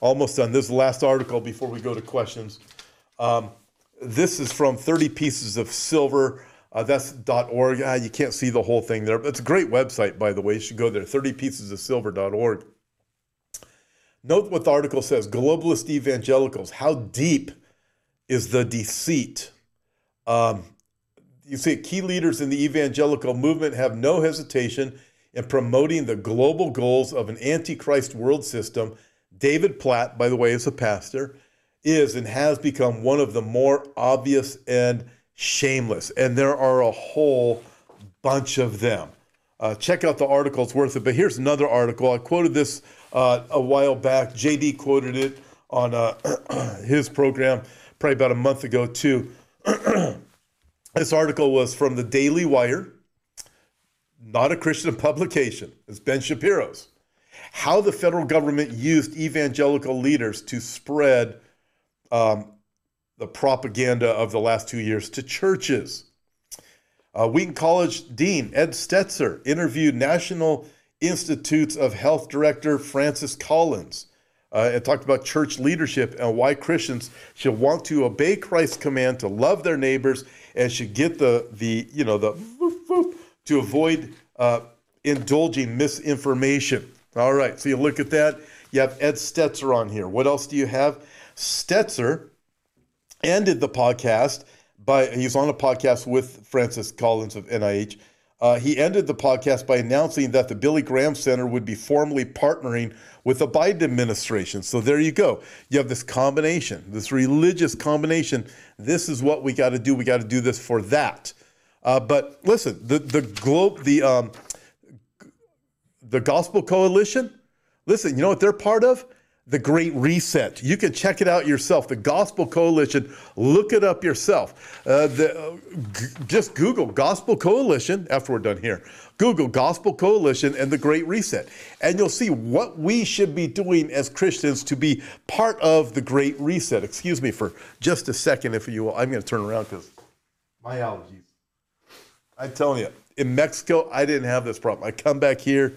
Almost done. This is the last article before we go to questions. Um, this is from 30 Pieces of Silver. Uh, that's .org. Ah, you can't see the whole thing there. But it's a great website, by the way. You should go there, 30 pieces of silver.org Note what the article says. Globalist evangelicals, how deep is the deceit? Um, you see, key leaders in the evangelical movement have no hesitation in promoting the global goals of an antichrist world system. David Platt, by the way, is a pastor is and has become one of the more obvious and shameless. And there are a whole bunch of them. Uh, check out the article, it's worth it. But here's another article. I quoted this uh, a while back. JD quoted it on uh, (clears throat) his program probably about a month ago, too. (clears throat) this article was from the Daily Wire, not a Christian publication. It's Ben Shapiro's. How the federal government used evangelical leaders to spread um, the propaganda of the last two years to churches. Uh, Wheaton College Dean Ed Stetzer interviewed National Institutes of Health Director Francis Collins uh, and talked about church leadership and why Christians should want to obey Christ's command to love their neighbors and should get the the you know the to avoid uh, indulging misinformation. All right, so you look at that. You have Ed Stetzer on here. What else do you have? Stetzer ended the podcast by he's on a podcast with Francis Collins of NIH. Uh, he ended the podcast by announcing that the Billy Graham Center would be formally partnering with the Biden administration. So there you go. You have this combination, this religious combination. This is what we got to do. We got to do this for that. Uh, but listen, the the globe, the um, the Gospel Coalition. Listen, you know what they're part of? The Great Reset. You can check it out yourself. The Gospel Coalition. Look it up yourself. Uh, the, uh, g- just Google Gospel Coalition after we're done here. Google Gospel Coalition and the Great Reset, and you'll see what we should be doing as Christians to be part of the Great Reset. Excuse me for just a second, if you will. I'm going to turn around because my allergies. I'm telling you, in Mexico, I didn't have this problem. I come back here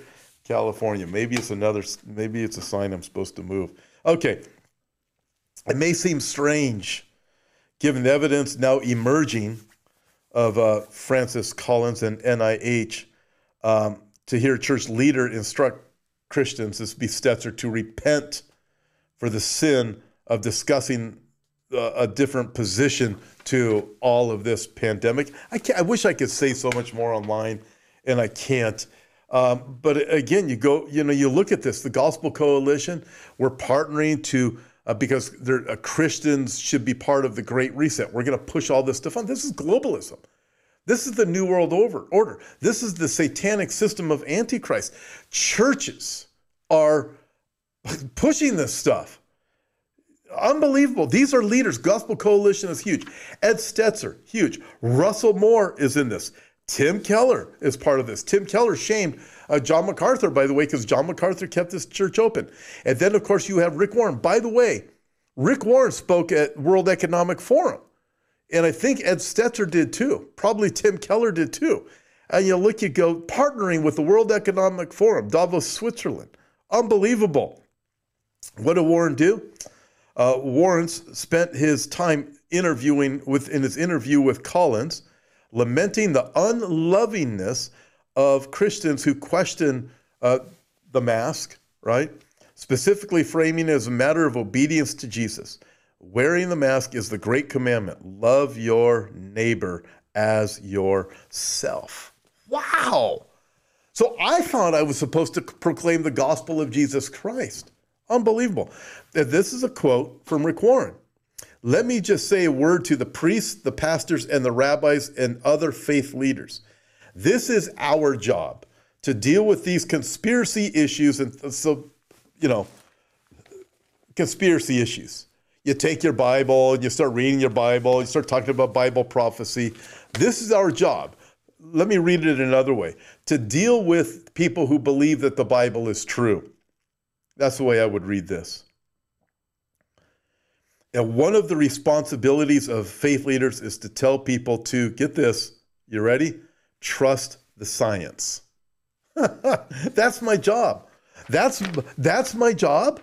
California. Maybe it's another, maybe it's a sign I'm supposed to move. Okay. It may seem strange given the evidence now emerging of uh, Francis Collins and NIH um, to hear church leader instruct Christians, this be Stetzer, to repent for the sin of discussing uh, a different position to all of this pandemic. I, I wish I could say so much more online, and I can't. Um, but again, you go, you know, you look at this, the Gospel Coalition, we're partnering to, uh, because uh, Christians should be part of the Great Reset. We're going to push all this stuff on. This is globalism. This is the New World Order. This is the satanic system of Antichrist. Churches are (laughs) pushing this stuff. Unbelievable. These are leaders. Gospel Coalition is huge. Ed Stetzer, huge. Russell Moore is in this. Tim Keller is part of this. Tim Keller shamed uh, John MacArthur, by the way, because John MacArthur kept this church open. And then, of course, you have Rick Warren. By the way, Rick Warren spoke at World Economic Forum. And I think Ed Stetzer did too. Probably Tim Keller did too. And you look, you go, partnering with the World Economic Forum, Davos, Switzerland. Unbelievable. What did Warren do? Uh, Warren spent his time interviewing with in his interview with Collins, lamenting the unlovingness of Christians who question uh, the mask, right? Specifically framing it as a matter of obedience to Jesus. Wearing the mask is the great commandment. Love your neighbor as yourself. Wow. So I thought I was supposed to proclaim the gospel of Jesus Christ. Unbelievable. This is a quote from Rick Warren. Let me just say a word to the priests, the pastors, and the rabbis and other faith leaders. This is our job to deal with these conspiracy issues. And so, you know, conspiracy issues. You take your Bible and you start reading your Bible, you start talking about Bible prophecy. This is our job. Let me read it another way to deal with people who believe that the Bible is true. That's the way I would read this. And one of the responsibilities of faith leaders is to tell people to get this, you ready? Trust the science. (laughs) that's my job. That's that's my job.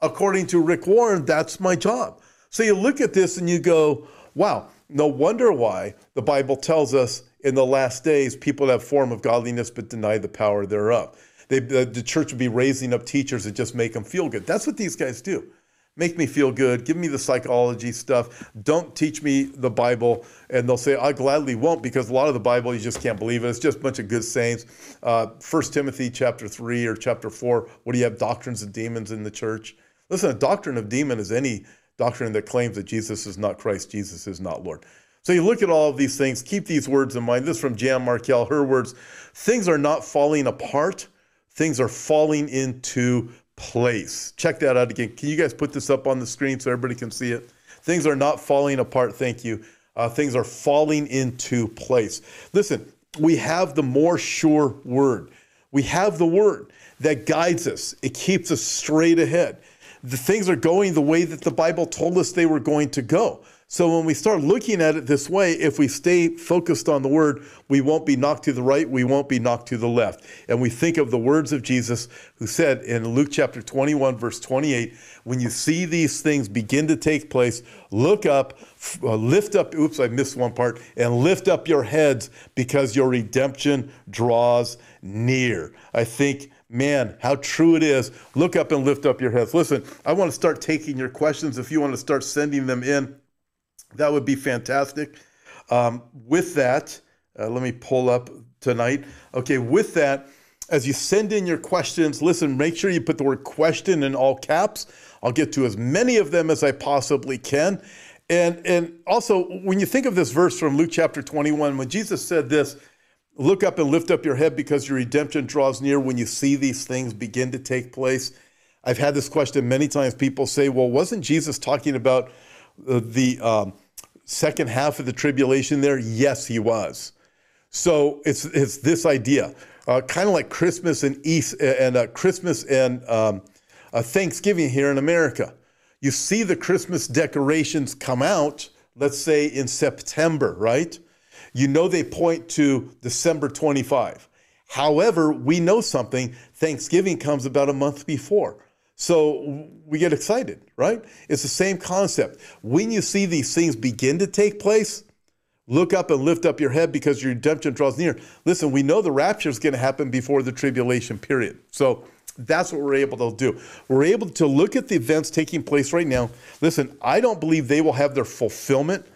According to Rick Warren, that's my job. So you look at this and you go, wow, no wonder why the Bible tells us in the last days people have form of godliness but deny the power thereof. They, the, the church would be raising up teachers that just make them feel good. That's what these guys do make me feel good, give me the psychology stuff. Don't teach me the Bible. And they'll say, I gladly won't because a lot of the Bible, you just can't believe it. It's just a bunch of good sayings. Uh, 1 Timothy chapter 3 or chapter 4, what do you have? Doctrines of demons in the church. Listen, a doctrine of demon is any doctrine that claims that Jesus is not Christ, Jesus is not Lord. So you look at all of these things, keep these words in mind. This from Jan Markell, her words, things are not falling apart, things are falling into place. Check that out again. Can you guys put this up on the screen so everybody can see it? Things are not falling apart. Thank you. Uh, things are falling into place. Listen, we have the more sure word. We have the word that guides us, it keeps us straight ahead. The things are going the way that the Bible told us they were going to go. So when we start looking at it this way, if we stay focused on the word, we won't be knocked to the right, we won't be knocked to the left. And we think of the words of Jesus who said in Luke chapter 21 verse 28, when you see these things begin to take place, look up, uh, lift up, oops, I missed one part, and lift up your heads because your redemption draws near. I think man, how true it is. Look up and lift up your heads. Listen, I want to start taking your questions. If you want to start sending them in, that would be fantastic. Um, with that, uh, let me pull up tonight. Okay, with that, as you send in your questions, listen, make sure you put the word question in all caps. I'll get to as many of them as I possibly can. And, and also, when you think of this verse from Luke chapter 21, when Jesus said this, look up and lift up your head because your redemption draws near when you see these things begin to take place. I've had this question many times. People say, well, wasn't Jesus talking about uh, the um, second half of the tribulation there? Yes, he was. So it's it's this idea, uh, kind of like Christmas and East and uh, Christmas and um, uh, Thanksgiving here in America. You see the Christmas decorations come out, let's say in September, right? You know they point to December 25. However, we know something. Thanksgiving comes about a month before. So we get excited, right? It's the same concept. When you see these things begin to take place, Look up and lift up your head because your redemption draws near. Listen, we know the rapture is going to happen before the tribulation period. So that's what we're able to do. We're able to look at the events taking place right now. Listen, I don't believe they will have their fulfillment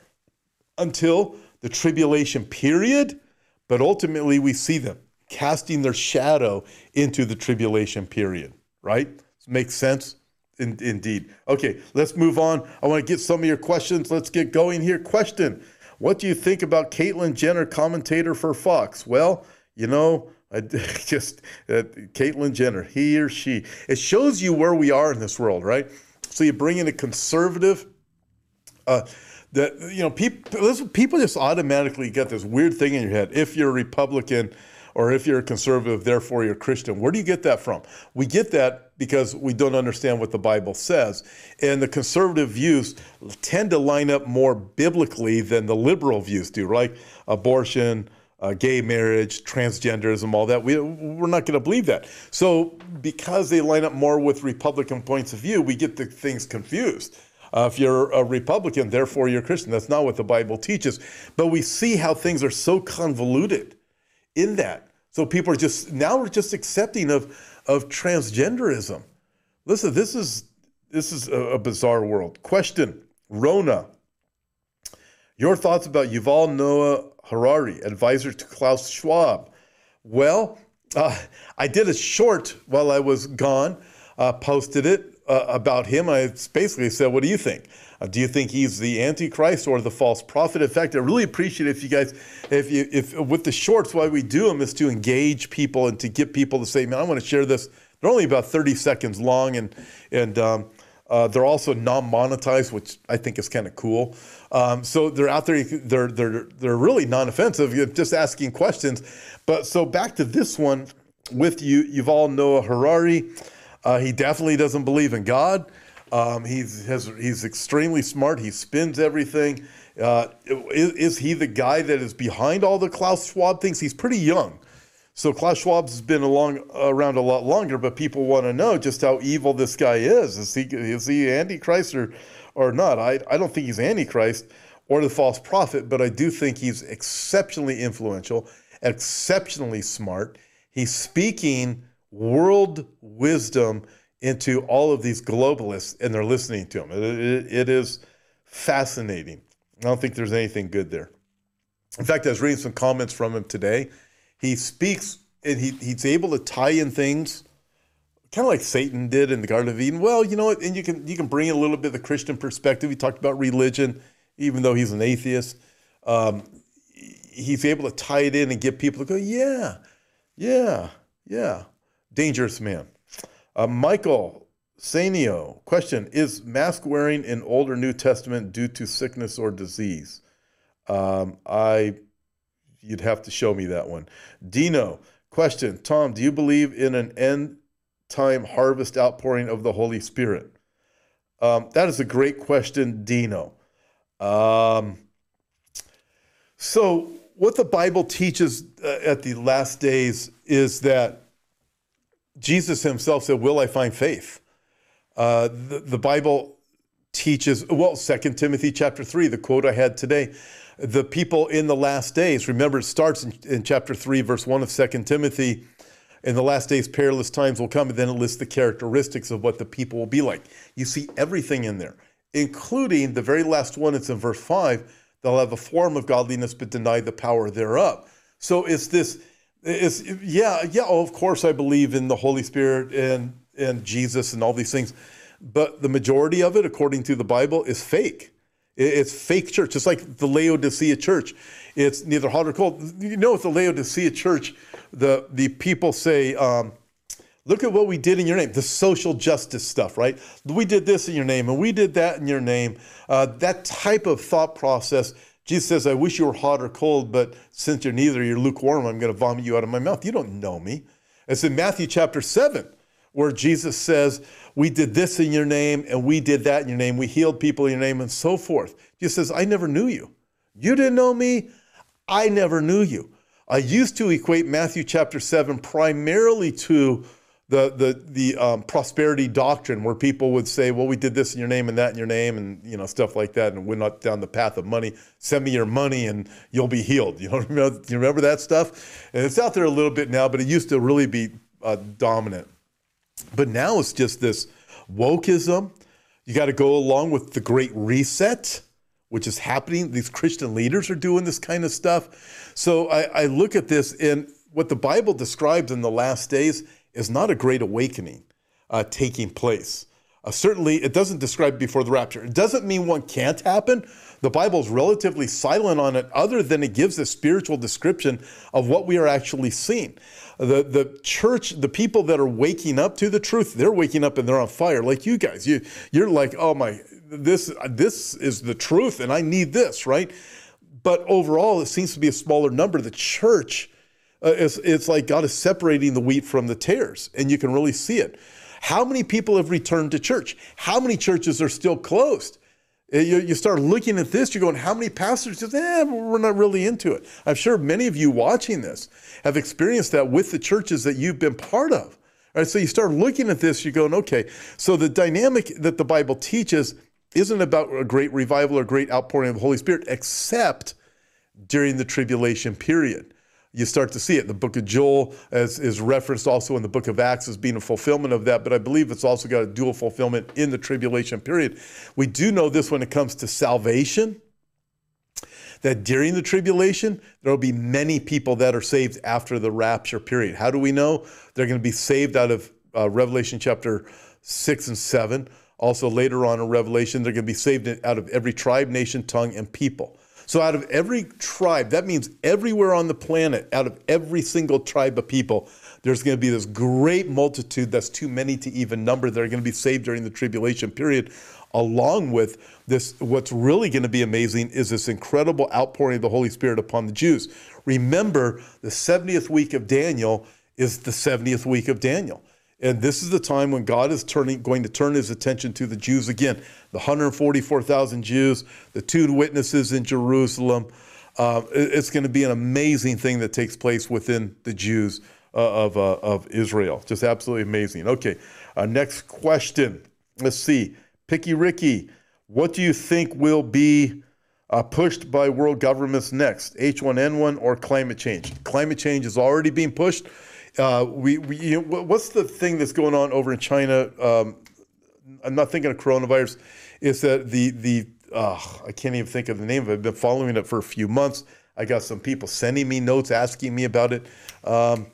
until the tribulation period, but ultimately we see them casting their shadow into the tribulation period, right? Makes sense? In, indeed. Okay, let's move on. I want to get some of your questions. Let's get going here. Question What do you think about Caitlyn Jenner, commentator for Fox? Well, you know, (laughs) I just uh, Caitlyn Jenner, he or she. It shows you where we are in this world, right? So you bring in a conservative. Uh, that you know, people people just automatically get this weird thing in your head. If you're a Republican, or if you're a conservative, therefore you're Christian. Where do you get that from? We get that because we don't understand what the Bible says. And the conservative views tend to line up more biblically than the liberal views do, right? Abortion, uh, gay marriage, transgenderism, all that. We, we're not going to believe that. So, because they line up more with Republican points of view, we get the things confused. Uh, if you're a Republican, therefore you're Christian. That's not what the Bible teaches. But we see how things are so convoluted in that. So people are just now we're just accepting of of transgenderism. Listen, this is this is a, a bizarre world. Question, Rona. Your thoughts about Yuval Noah Harari, advisor to Klaus Schwab? Well, uh, I did a short while I was gone, uh, posted it uh, about him. I basically said, "What do you think? Uh, do you think he's the Antichrist or the false prophet? In fact, I really appreciate it if you guys, if you, if with the shorts, why we do them is to engage people and to get people to say, man, I want to share this. They're only about 30 seconds long and, and, um, uh, they're also non-monetized, which I think is kind of cool. Um, so they're out there. They're they're they're really non-offensive. You're just asking questions. But so back to this one with you, Yuval Noah Harari. Uh, he definitely doesn't believe in God. Um, he's has, he's extremely smart. He spins everything. Uh, is, is, he the guy that is behind all the Klaus Schwab things? He's pretty young. So Klaus Schwab's been along around a lot longer, but people want to know just how evil this guy is. Is he is he Antichrist or or not? I, I don't think he's Antichrist or the false prophet, but I do think he's exceptionally influential, exceptionally smart. He's speaking world wisdom into all of these globalists and they're listening to them. It, it, it is fascinating. I don't think there's anything good there. In fact, I was reading some comments from him today. He speaks and he, he's able to tie in things kind of like Satan did in the Garden of Eden. Well, you know what? And you can you can bring in a little bit of the Christian perspective. He talked about religion, even though he's an atheist. Um, he's able to tie it in and get people to go, yeah, yeah, yeah. Dangerous man. Uh, Michael Sanio, question Is mask wearing in Old or New Testament due to sickness or disease? Um, I, you'd have to show me that one. Dino, question Tom, do you believe in an end time harvest outpouring of the Holy Spirit? Um, that is a great question, Dino. Um, so, what the Bible teaches uh, at the last days is that Jesus himself said, Will I find faith? Uh, the, the Bible teaches, well, Second Timothy chapter 3, the quote I had today, the people in the last days, remember it starts in, in chapter 3, verse 1 of Second Timothy, in the last days perilous times will come, and then it lists the characteristics of what the people will be like. You see everything in there, including the very last one, it's in verse 5, they'll have a form of godliness but deny the power thereof. So it's this yeah, yeah. Oh, of course, I believe in the Holy Spirit and and Jesus and all these things, but the majority of it, according to the Bible, is fake. It's fake church, It's like the Laodicea church. It's neither hot or cold. You know, with the Laodicea church, the the people say, um, "Look at what we did in your name." The social justice stuff, right? We did this in your name, and we did that in your name. Uh, that type of thought process Jesus says, I wish you were hot or cold, but since you're neither, you're lukewarm, I'm going to vomit you out of my mouth. You don't know me. It's in Matthew chapter 7, where Jesus says, We did this in your name, and we did that in your name. We healed people in your name, and so forth. Jesus says, I never knew you. You didn't know me. I never knew you. I used to equate Matthew chapter 7 primarily to the the the um, prosperity doctrine, where people would say, "Well, we did this in your name and that in your name, and you know stuff like that, and we're not down the path of money. Send me your money, and you'll be healed." (laughs) You know, remember, you remember that stuff? And it's out there a little bit now, but it used to really be uh, dominant. But now it's just this wokeism. You got to go along with the Great Reset, which is happening. These Christian leaders are doing this kind of stuff. So I, I look at this, and what the Bible describes in the last days is not a great awakening uh, taking place. Uh, certainly, it doesn't describe before the rapture. It doesn't mean one can't happen. The Bible is relatively silent on it, other than it gives a spiritual description of what we are actually seeing. The, the church, the people that are waking up to the truth, they're waking up and they're on fire, like you guys. You, you're like, oh my, this, this is the truth, and I need this, right? But overall, it seems to be a smaller number. The church, uh, it's, it's like God is separating the wheat from the tares, and you can really see it. How many people have returned to church? How many churches are still closed? Uh, you, you start looking at this, you're going, how many pastors just, eh, we're not really into it. I'm sure many of you watching this have experienced that with the churches that you've been part of. All right, so you start looking at this, you're going, okay, so the dynamic that the Bible teaches isn't about a great revival or great outpouring of the Holy Spirit, except during the tribulation period you start to see it. The book of Joel is, is referenced also in the book of Acts as being a fulfillment of that, but I believe it's also got a dual fulfillment in the tribulation period. We do know this when it comes to salvation, that during the tribulation, there will be many people that are saved after the rapture period. How do we know? They're going to be saved out of uh, Revelation chapter 6 and 7. Also, later on in Revelation, they're going to be saved out of every tribe, nation, tongue, and people. So, out of every tribe, that means everywhere on the planet, out of every single tribe of people, there's going to be this great multitude that's too many to even number that are going to be saved during the tribulation period. Along with this, what's really going to be amazing is this incredible outpouring of the Holy Spirit upon the Jews. Remember, the 70th week of Daniel is the 70th week of Daniel. And this is the time when God is turning, going to turn his attention to the Jews again. The 144,000 Jews, the two witnesses in Jerusalem. Uh, it's going to be an amazing thing that takes place within the Jews uh, of, uh, of Israel. Just absolutely amazing. Okay, uh, next question. Let's see. Picky Ricky, what do you think will be uh, pushed by world governments next? H1N1 or climate change? Climate change is already being pushed. Uh, we, we you know, what's the thing that's going on over in China? Um, I'm not thinking of coronavirus. Is that the the uh, I can't even think of the name of it. I've been following it for a few months. I got some people sending me notes asking me about it. Um,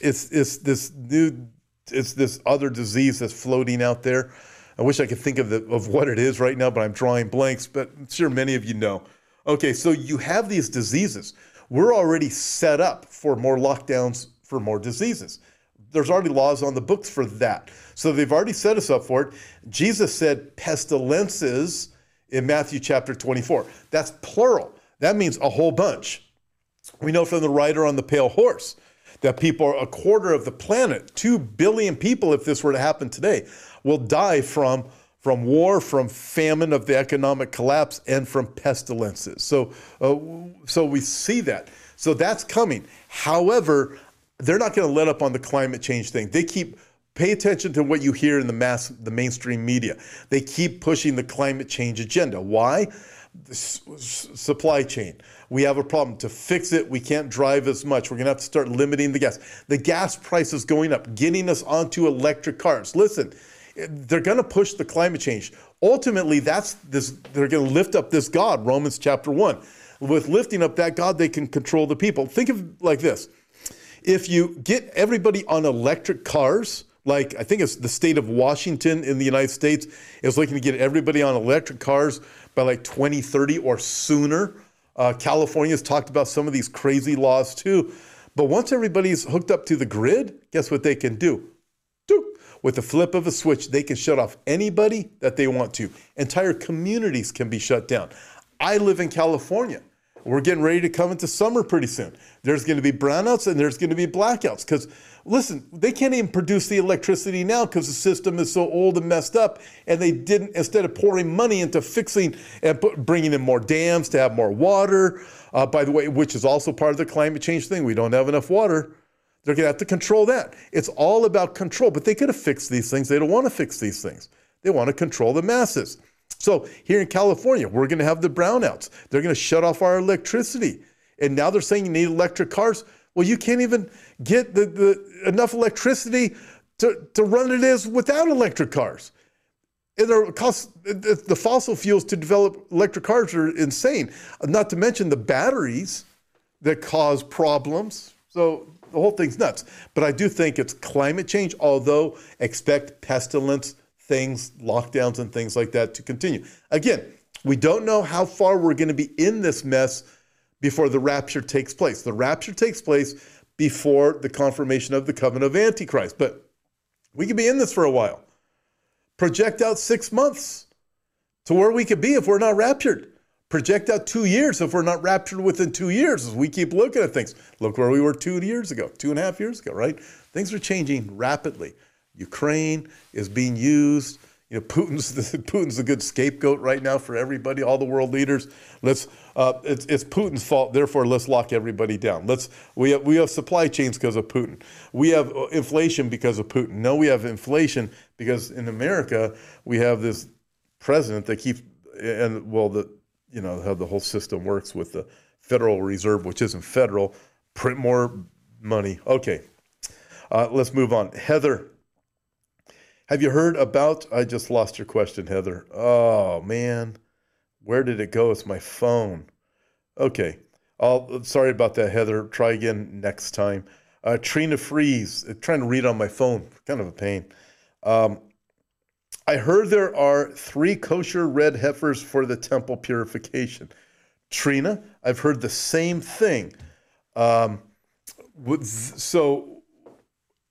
it's it's this new it's this other disease that's floating out there. I wish I could think of the, of what it is right now, but I'm drawing blanks. But I'm sure many of you know. Okay, so you have these diseases. We're already set up for more lockdowns for more diseases. There's already laws on the books for that. So they've already set us up for it. Jesus said pestilences in Matthew chapter 24. That's plural. That means a whole bunch. We know from the rider on the pale horse that people, a quarter of the planet, 2 billion people, if this were to happen today, will die from, from war, from famine, of the economic collapse, and from pestilences. So, uh, so we see that. So that's coming. However, they're not going to let up on the climate change thing. They keep pay attention to what you hear in the mass the mainstream media. They keep pushing the climate change agenda. Why? The supply chain. We have a problem. To fix it, we can't drive as much. We're going to have to start limiting the gas. The gas price is going up, getting us onto electric cars. Listen, they're going to push the climate change. Ultimately, that's this they're going to lift up this God, Romans chapter 1. With lifting up that God, they can control the people. Think of like this if you get everybody on electric cars, like I think it's the state of Washington in the United States is looking to get everybody on electric cars by like 2030 or sooner. Uh, California's talked about some of these crazy laws too. But once everybody's hooked up to the grid, guess what they can do? With the flip of a switch, they can shut off anybody that they want to. Entire communities can be shut down. I live in California. We're getting ready to come into summer pretty soon. There's going to be brownouts and there's going to be blackouts because, listen, they can't even produce the electricity now because the system is so old and messed up. And they didn't, instead of pouring money into fixing and bringing in more dams to have more water, uh, by the way, which is also part of the climate change thing, we don't have enough water. They're going to have to control that. It's all about control, but they could have fixed these things. They don't want to fix these things. They want to control the masses. So here in California, we're going to have the brownouts. They're going to shut off our electricity. And now they're saying you need electric cars. Well, you can't even get the, the enough electricity to, to run it as without electric cars. And cost, the fossil fuels to develop electric cars are insane. Not to mention the batteries that cause problems. So the whole thing's nuts. But I do think it's climate change, although expect pestilence, things, lockdowns, and things like that to continue. Again, we don't know how far we're going to be in this mess before the rapture takes place. The rapture takes place before the confirmation of the covenant of Antichrist. But we could be in this for a while. Project out six months to where we could be if we're not raptured. Project out two years if we're not raptured within two years as we keep looking at things. Look where we were two years ago, two and a half years ago, right? Things are changing rapidly. Ukraine is being used. You know, Putin's the, (laughs) Putin's a good scapegoat right now for everybody, all the world leaders. Let's uh, it's, it's Putin's fault. Therefore, let's lock everybody down. Let's we have, we have supply chains because of Putin. We have uh, inflation because of Putin. No, we have inflation because in America we have this president that keeps and well the you know how the whole system works with the Federal Reserve, which isn't federal, print more money. Okay, uh, let's move on. Heather, have you heard about? I just lost your question, Heather. Oh man. Where did it go? It's my phone. Okay. I'll, sorry about that, Heather. Try again next time. Uh, Trina Freeze, uh, trying to read on my phone, kind of a pain. Um, I heard there are three kosher red heifers for the temple purification. Trina, I've heard the same thing. Um, so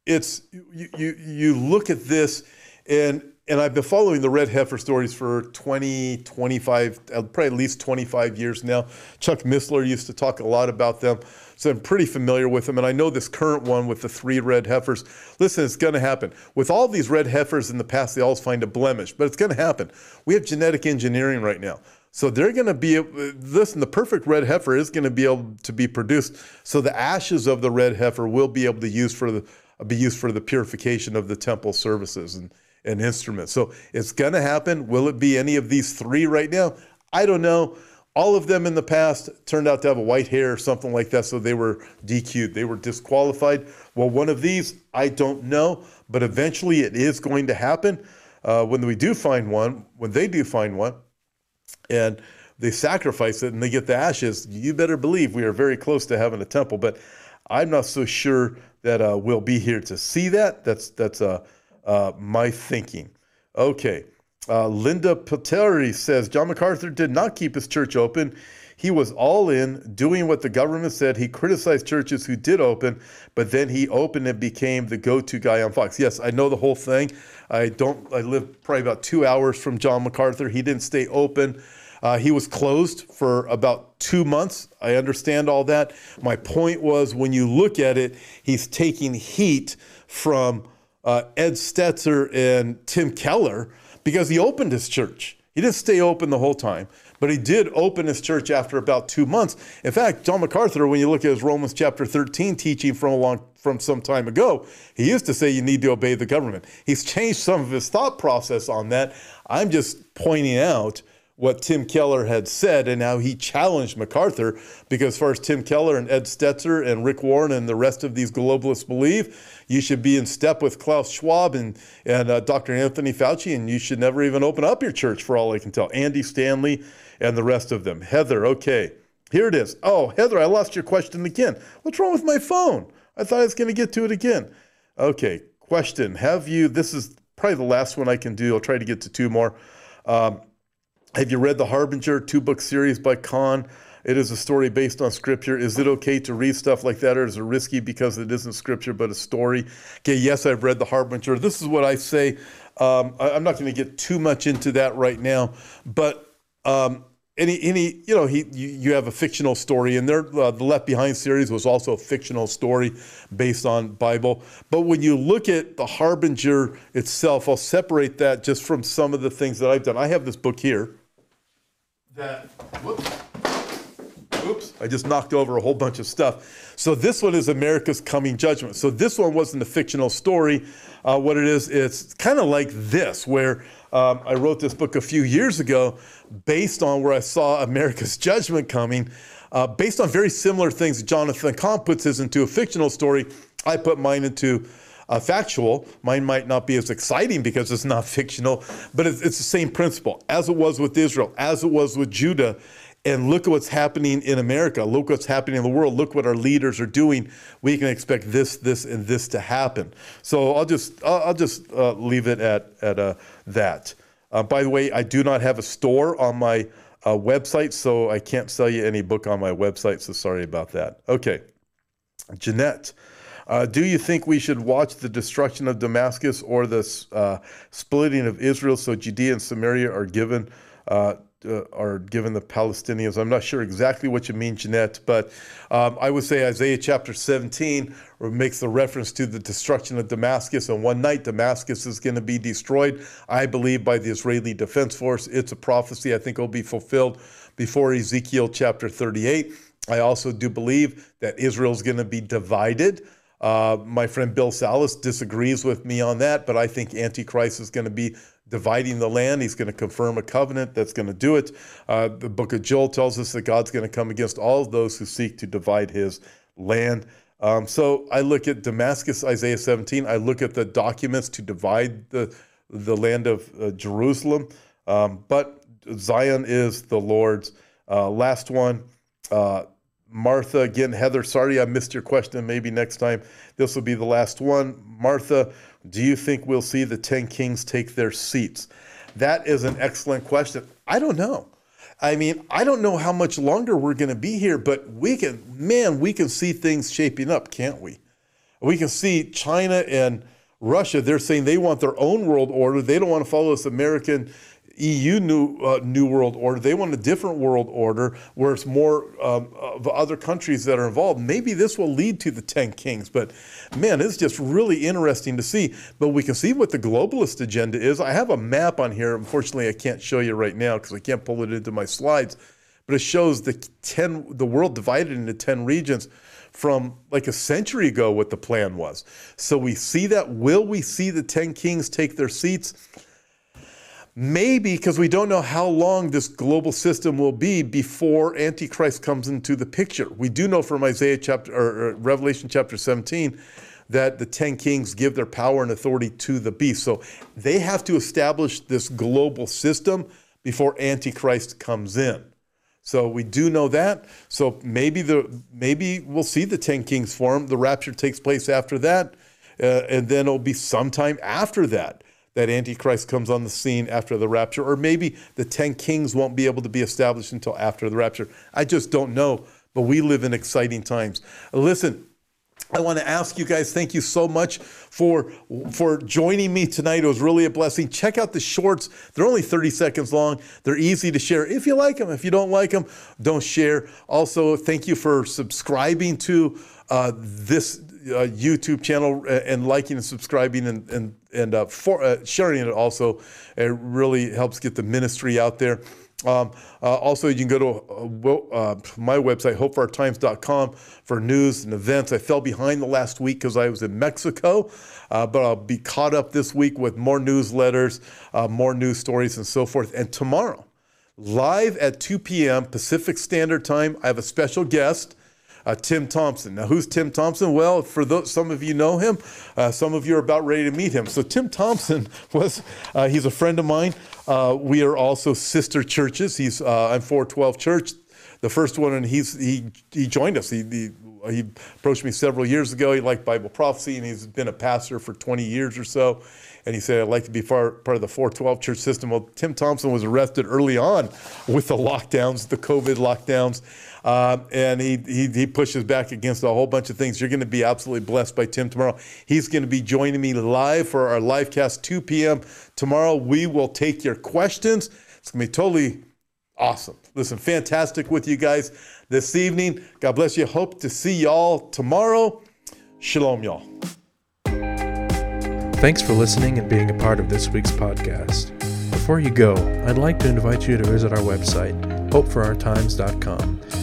it's you, you you look at this and and I've been following the red heifer stories for 20, 25, uh, probably at least 25 years now. Chuck Missler used to talk a lot about them, so I'm pretty familiar with them. And I know this current one with the three red heifers. Listen, it's going to happen. With all these red heifers in the past, they always find a blemish, but it's going to happen. We have genetic engineering right now. So they're going to be, listen, the perfect red heifer is going to be able to be produced. So the ashes of the red heifer will be able to use for the, be used for the purification of the temple services. And, an instrument. So it's going to happen. Will it be any of these three right now? I don't know. All of them in the past turned out to have a white hair or something like that, so they were DQ'd. They were disqualified. Well, one of these, I don't know, but eventually it is going to happen. Uh, when we do find one, when they do find one, and they sacrifice it and they get the ashes, you better believe we are very close to having a temple. But I'm not so sure that uh, we'll be here to see that. That's that's uh, uh, my thinking. Okay. Uh, Linda Pateri says John MacArthur did not keep his church open. He was all in, doing what the government said. He criticized churches who did open, but then he opened and became the go-to guy on Fox. Yes, I know the whole thing. I don't. I live probably about two hours from John MacArthur. He didn't stay open. Uh, he was closed for about two months. I understand all that. My point was, when you look at it, he's taking heat from uh, Ed Stetzer and Tim Keller because he opened his church. He didn't stay open the whole time, but he did open his church after about two months. In fact, John MacArthur, when you look at his Romans chapter 13 teaching from a long from some time ago, he used to say you need to obey the government. He's changed some of his thought process on that. I'm just pointing out what Tim Keller had said and how he challenged MacArthur because, as Tim Keller and Ed Stetzer and Rick Warren and the rest of these globalists believe, you should be in step with Klaus Schwab and, and uh, Dr. Anthony Fauci, and you should never even open up your church, for all I can tell. Andy Stanley and the rest of them. Heather, okay. Here it is. Oh, Heather, I lost your question again. What's wrong with my phone? I thought I was going to get to it again. Okay, question. Have you, this is probably the last one I can do. I'll try to get to two more. Um, have you read The Harbinger, two book series by Cahn? It is a story based on scripture. Is it okay to read stuff like that, or is it risky because it isn't scripture but a story? Okay, yes, I've read The Harbinger. This is what I say. Um, I, am not going to get too much into that right now, but um, any any you know he you, you have a fictional story and there uh, the Left Behind series was also a fictional story based on Bible. But when you look at the Harbinger itself, I'll separate that just from some of the things that I've done. I have this book here that, whoops, Oops, I just knocked over a whole bunch of stuff. So this one is America's Coming Judgment. So this one wasn't a fictional story. Uh, what it is, it's kind of like this, where um, I wrote this book a few years ago based on where I saw America's Judgment coming, uh, based on very similar things. Jonathan Cahn puts his into a fictional story. I put mine into uh, factual. Mine might not be as exciting because it's not (laughs) fictional, but it's, it's the same principle as it was with Israel, as it was with Judah. And look at what's happening in America. Look what's happening in the world. Look what our leaders are doing. We can expect this, this, and this to happen. So I'll just I'll, I'll just uh, leave it at at uh, that. Uh, by the way, I do not have a store on my uh, website, so I can't sell you any book on my website. So sorry about that. Okay, Jeanette. Uh, do you think we should watch the destruction of Damascus or the uh, splitting of Israel so Judea and Samaria are given uh, uh, are given the Palestinians? I'm not sure exactly what you mean, Jeanette, but um, I would say Isaiah chapter 17 makes the reference to the destruction of Damascus, and one night Damascus is going to be destroyed. I believe by the Israeli Defense Force. It's a prophecy I think will be fulfilled before Ezekiel chapter 38. I also do believe that Israel is going to be divided. Uh, my friend Bill Salus disagrees with me on that, but I think Antichrist is going to be dividing the land. He's going to confirm a covenant that's going to do it. Uh, the book of Joel tells us that God's going to come against all of those who seek to divide his land. Um, so I look at Damascus, Isaiah 17. I look at the documents to divide the, the land of uh, Jerusalem. Um, but Zion is the Lord's. Uh, last one, uh, Martha, again, Heather, sorry I missed your question. Maybe next time this will be the last one. Martha, do you think we'll see the 10 kings take their seats? That is an excellent question. I don't know. I mean, I don't know how much longer we're going to be here, but we can, man, we can see things shaping up, can't we? We can see China and Russia, they're saying they want their own world order. They don't want to follow this American EU new uh, new world order. They want a different world order where it's more um, of other countries that are involved. Maybe this will lead to the ten kings. But man, it's just really interesting to see. But we can see what the globalist agenda is. I have a map on here. Unfortunately, I can't show you right now because I can't pull it into my slides. But it shows the ten the world divided into ten regions from like a century ago what the plan was. So we see that. Will we see the ten kings take their seats? Maybe because we don't know how long this global system will be before Antichrist comes into the picture. We do know from Isaiah chapter or Revelation chapter 17 that the 10 kings give their power and authority to the beast. So they have to establish this global system before Antichrist comes in. So we do know that. So maybe the maybe we'll see the 10 kings form. The rapture takes place after that. Uh, and then it'll be sometime after that that Antichrist comes on the scene after the rapture, or maybe the 10 kings won't be able to be established until after the rapture. I just don't know, but we live in exciting times. Listen, I want to ask you guys, thank you so much for for joining me tonight. It was really a blessing. Check out the shorts. They're only 30 seconds long. They're easy to share if you like them. If you don't like them, don't share. Also, thank you for subscribing to uh, this uh, YouTube channel uh, and liking and subscribing and and and uh, for uh, sharing it also. It really helps get the ministry out there. Um, uh, also, you can go to uh, my website, hopeforourtimes.com, for news and events. I fell behind the last week because I was in Mexico, but I'll be caught up this week with more newsletters, more news stories, and so forth. And tomorrow, live at 2 p.m. Pacific Standard Time, I have a special guest uh, Tim Thompson. Now, who's Tim Thompson? Well, for those, some of you know him, uh, some of you are about ready to meet him. So, Tim Thompson (laughs) was, uh, he's a friend of mine. Uh, we are also sister churches. He's, uh, I'm 412 Church, the first one, and he's, he, he joined us. He, he, he approached me several years ago. He liked Bible prophecy, and he's been a pastor for 20 years or so and he said, I'd like to be part, part of the 412 church system. Well, Tim Thompson was arrested early on with the lockdowns, the COVID lockdowns. Uh, and he, he, he pushes back against a whole bunch of things. You're going to be absolutely blessed by Tim tomorrow. He's going to be joining me live for our live cast 2 p.m. tomorrow. We will take your questions. It's going to be totally awesome. Listen, fantastic with you guys this evening. God bless you. Hope to see y'all tomorrow. Shalom, y'all. Thanks for listening and being a part of this week's podcast. Before you go, I'd like to invite you to visit our website, hopeforourtimes.com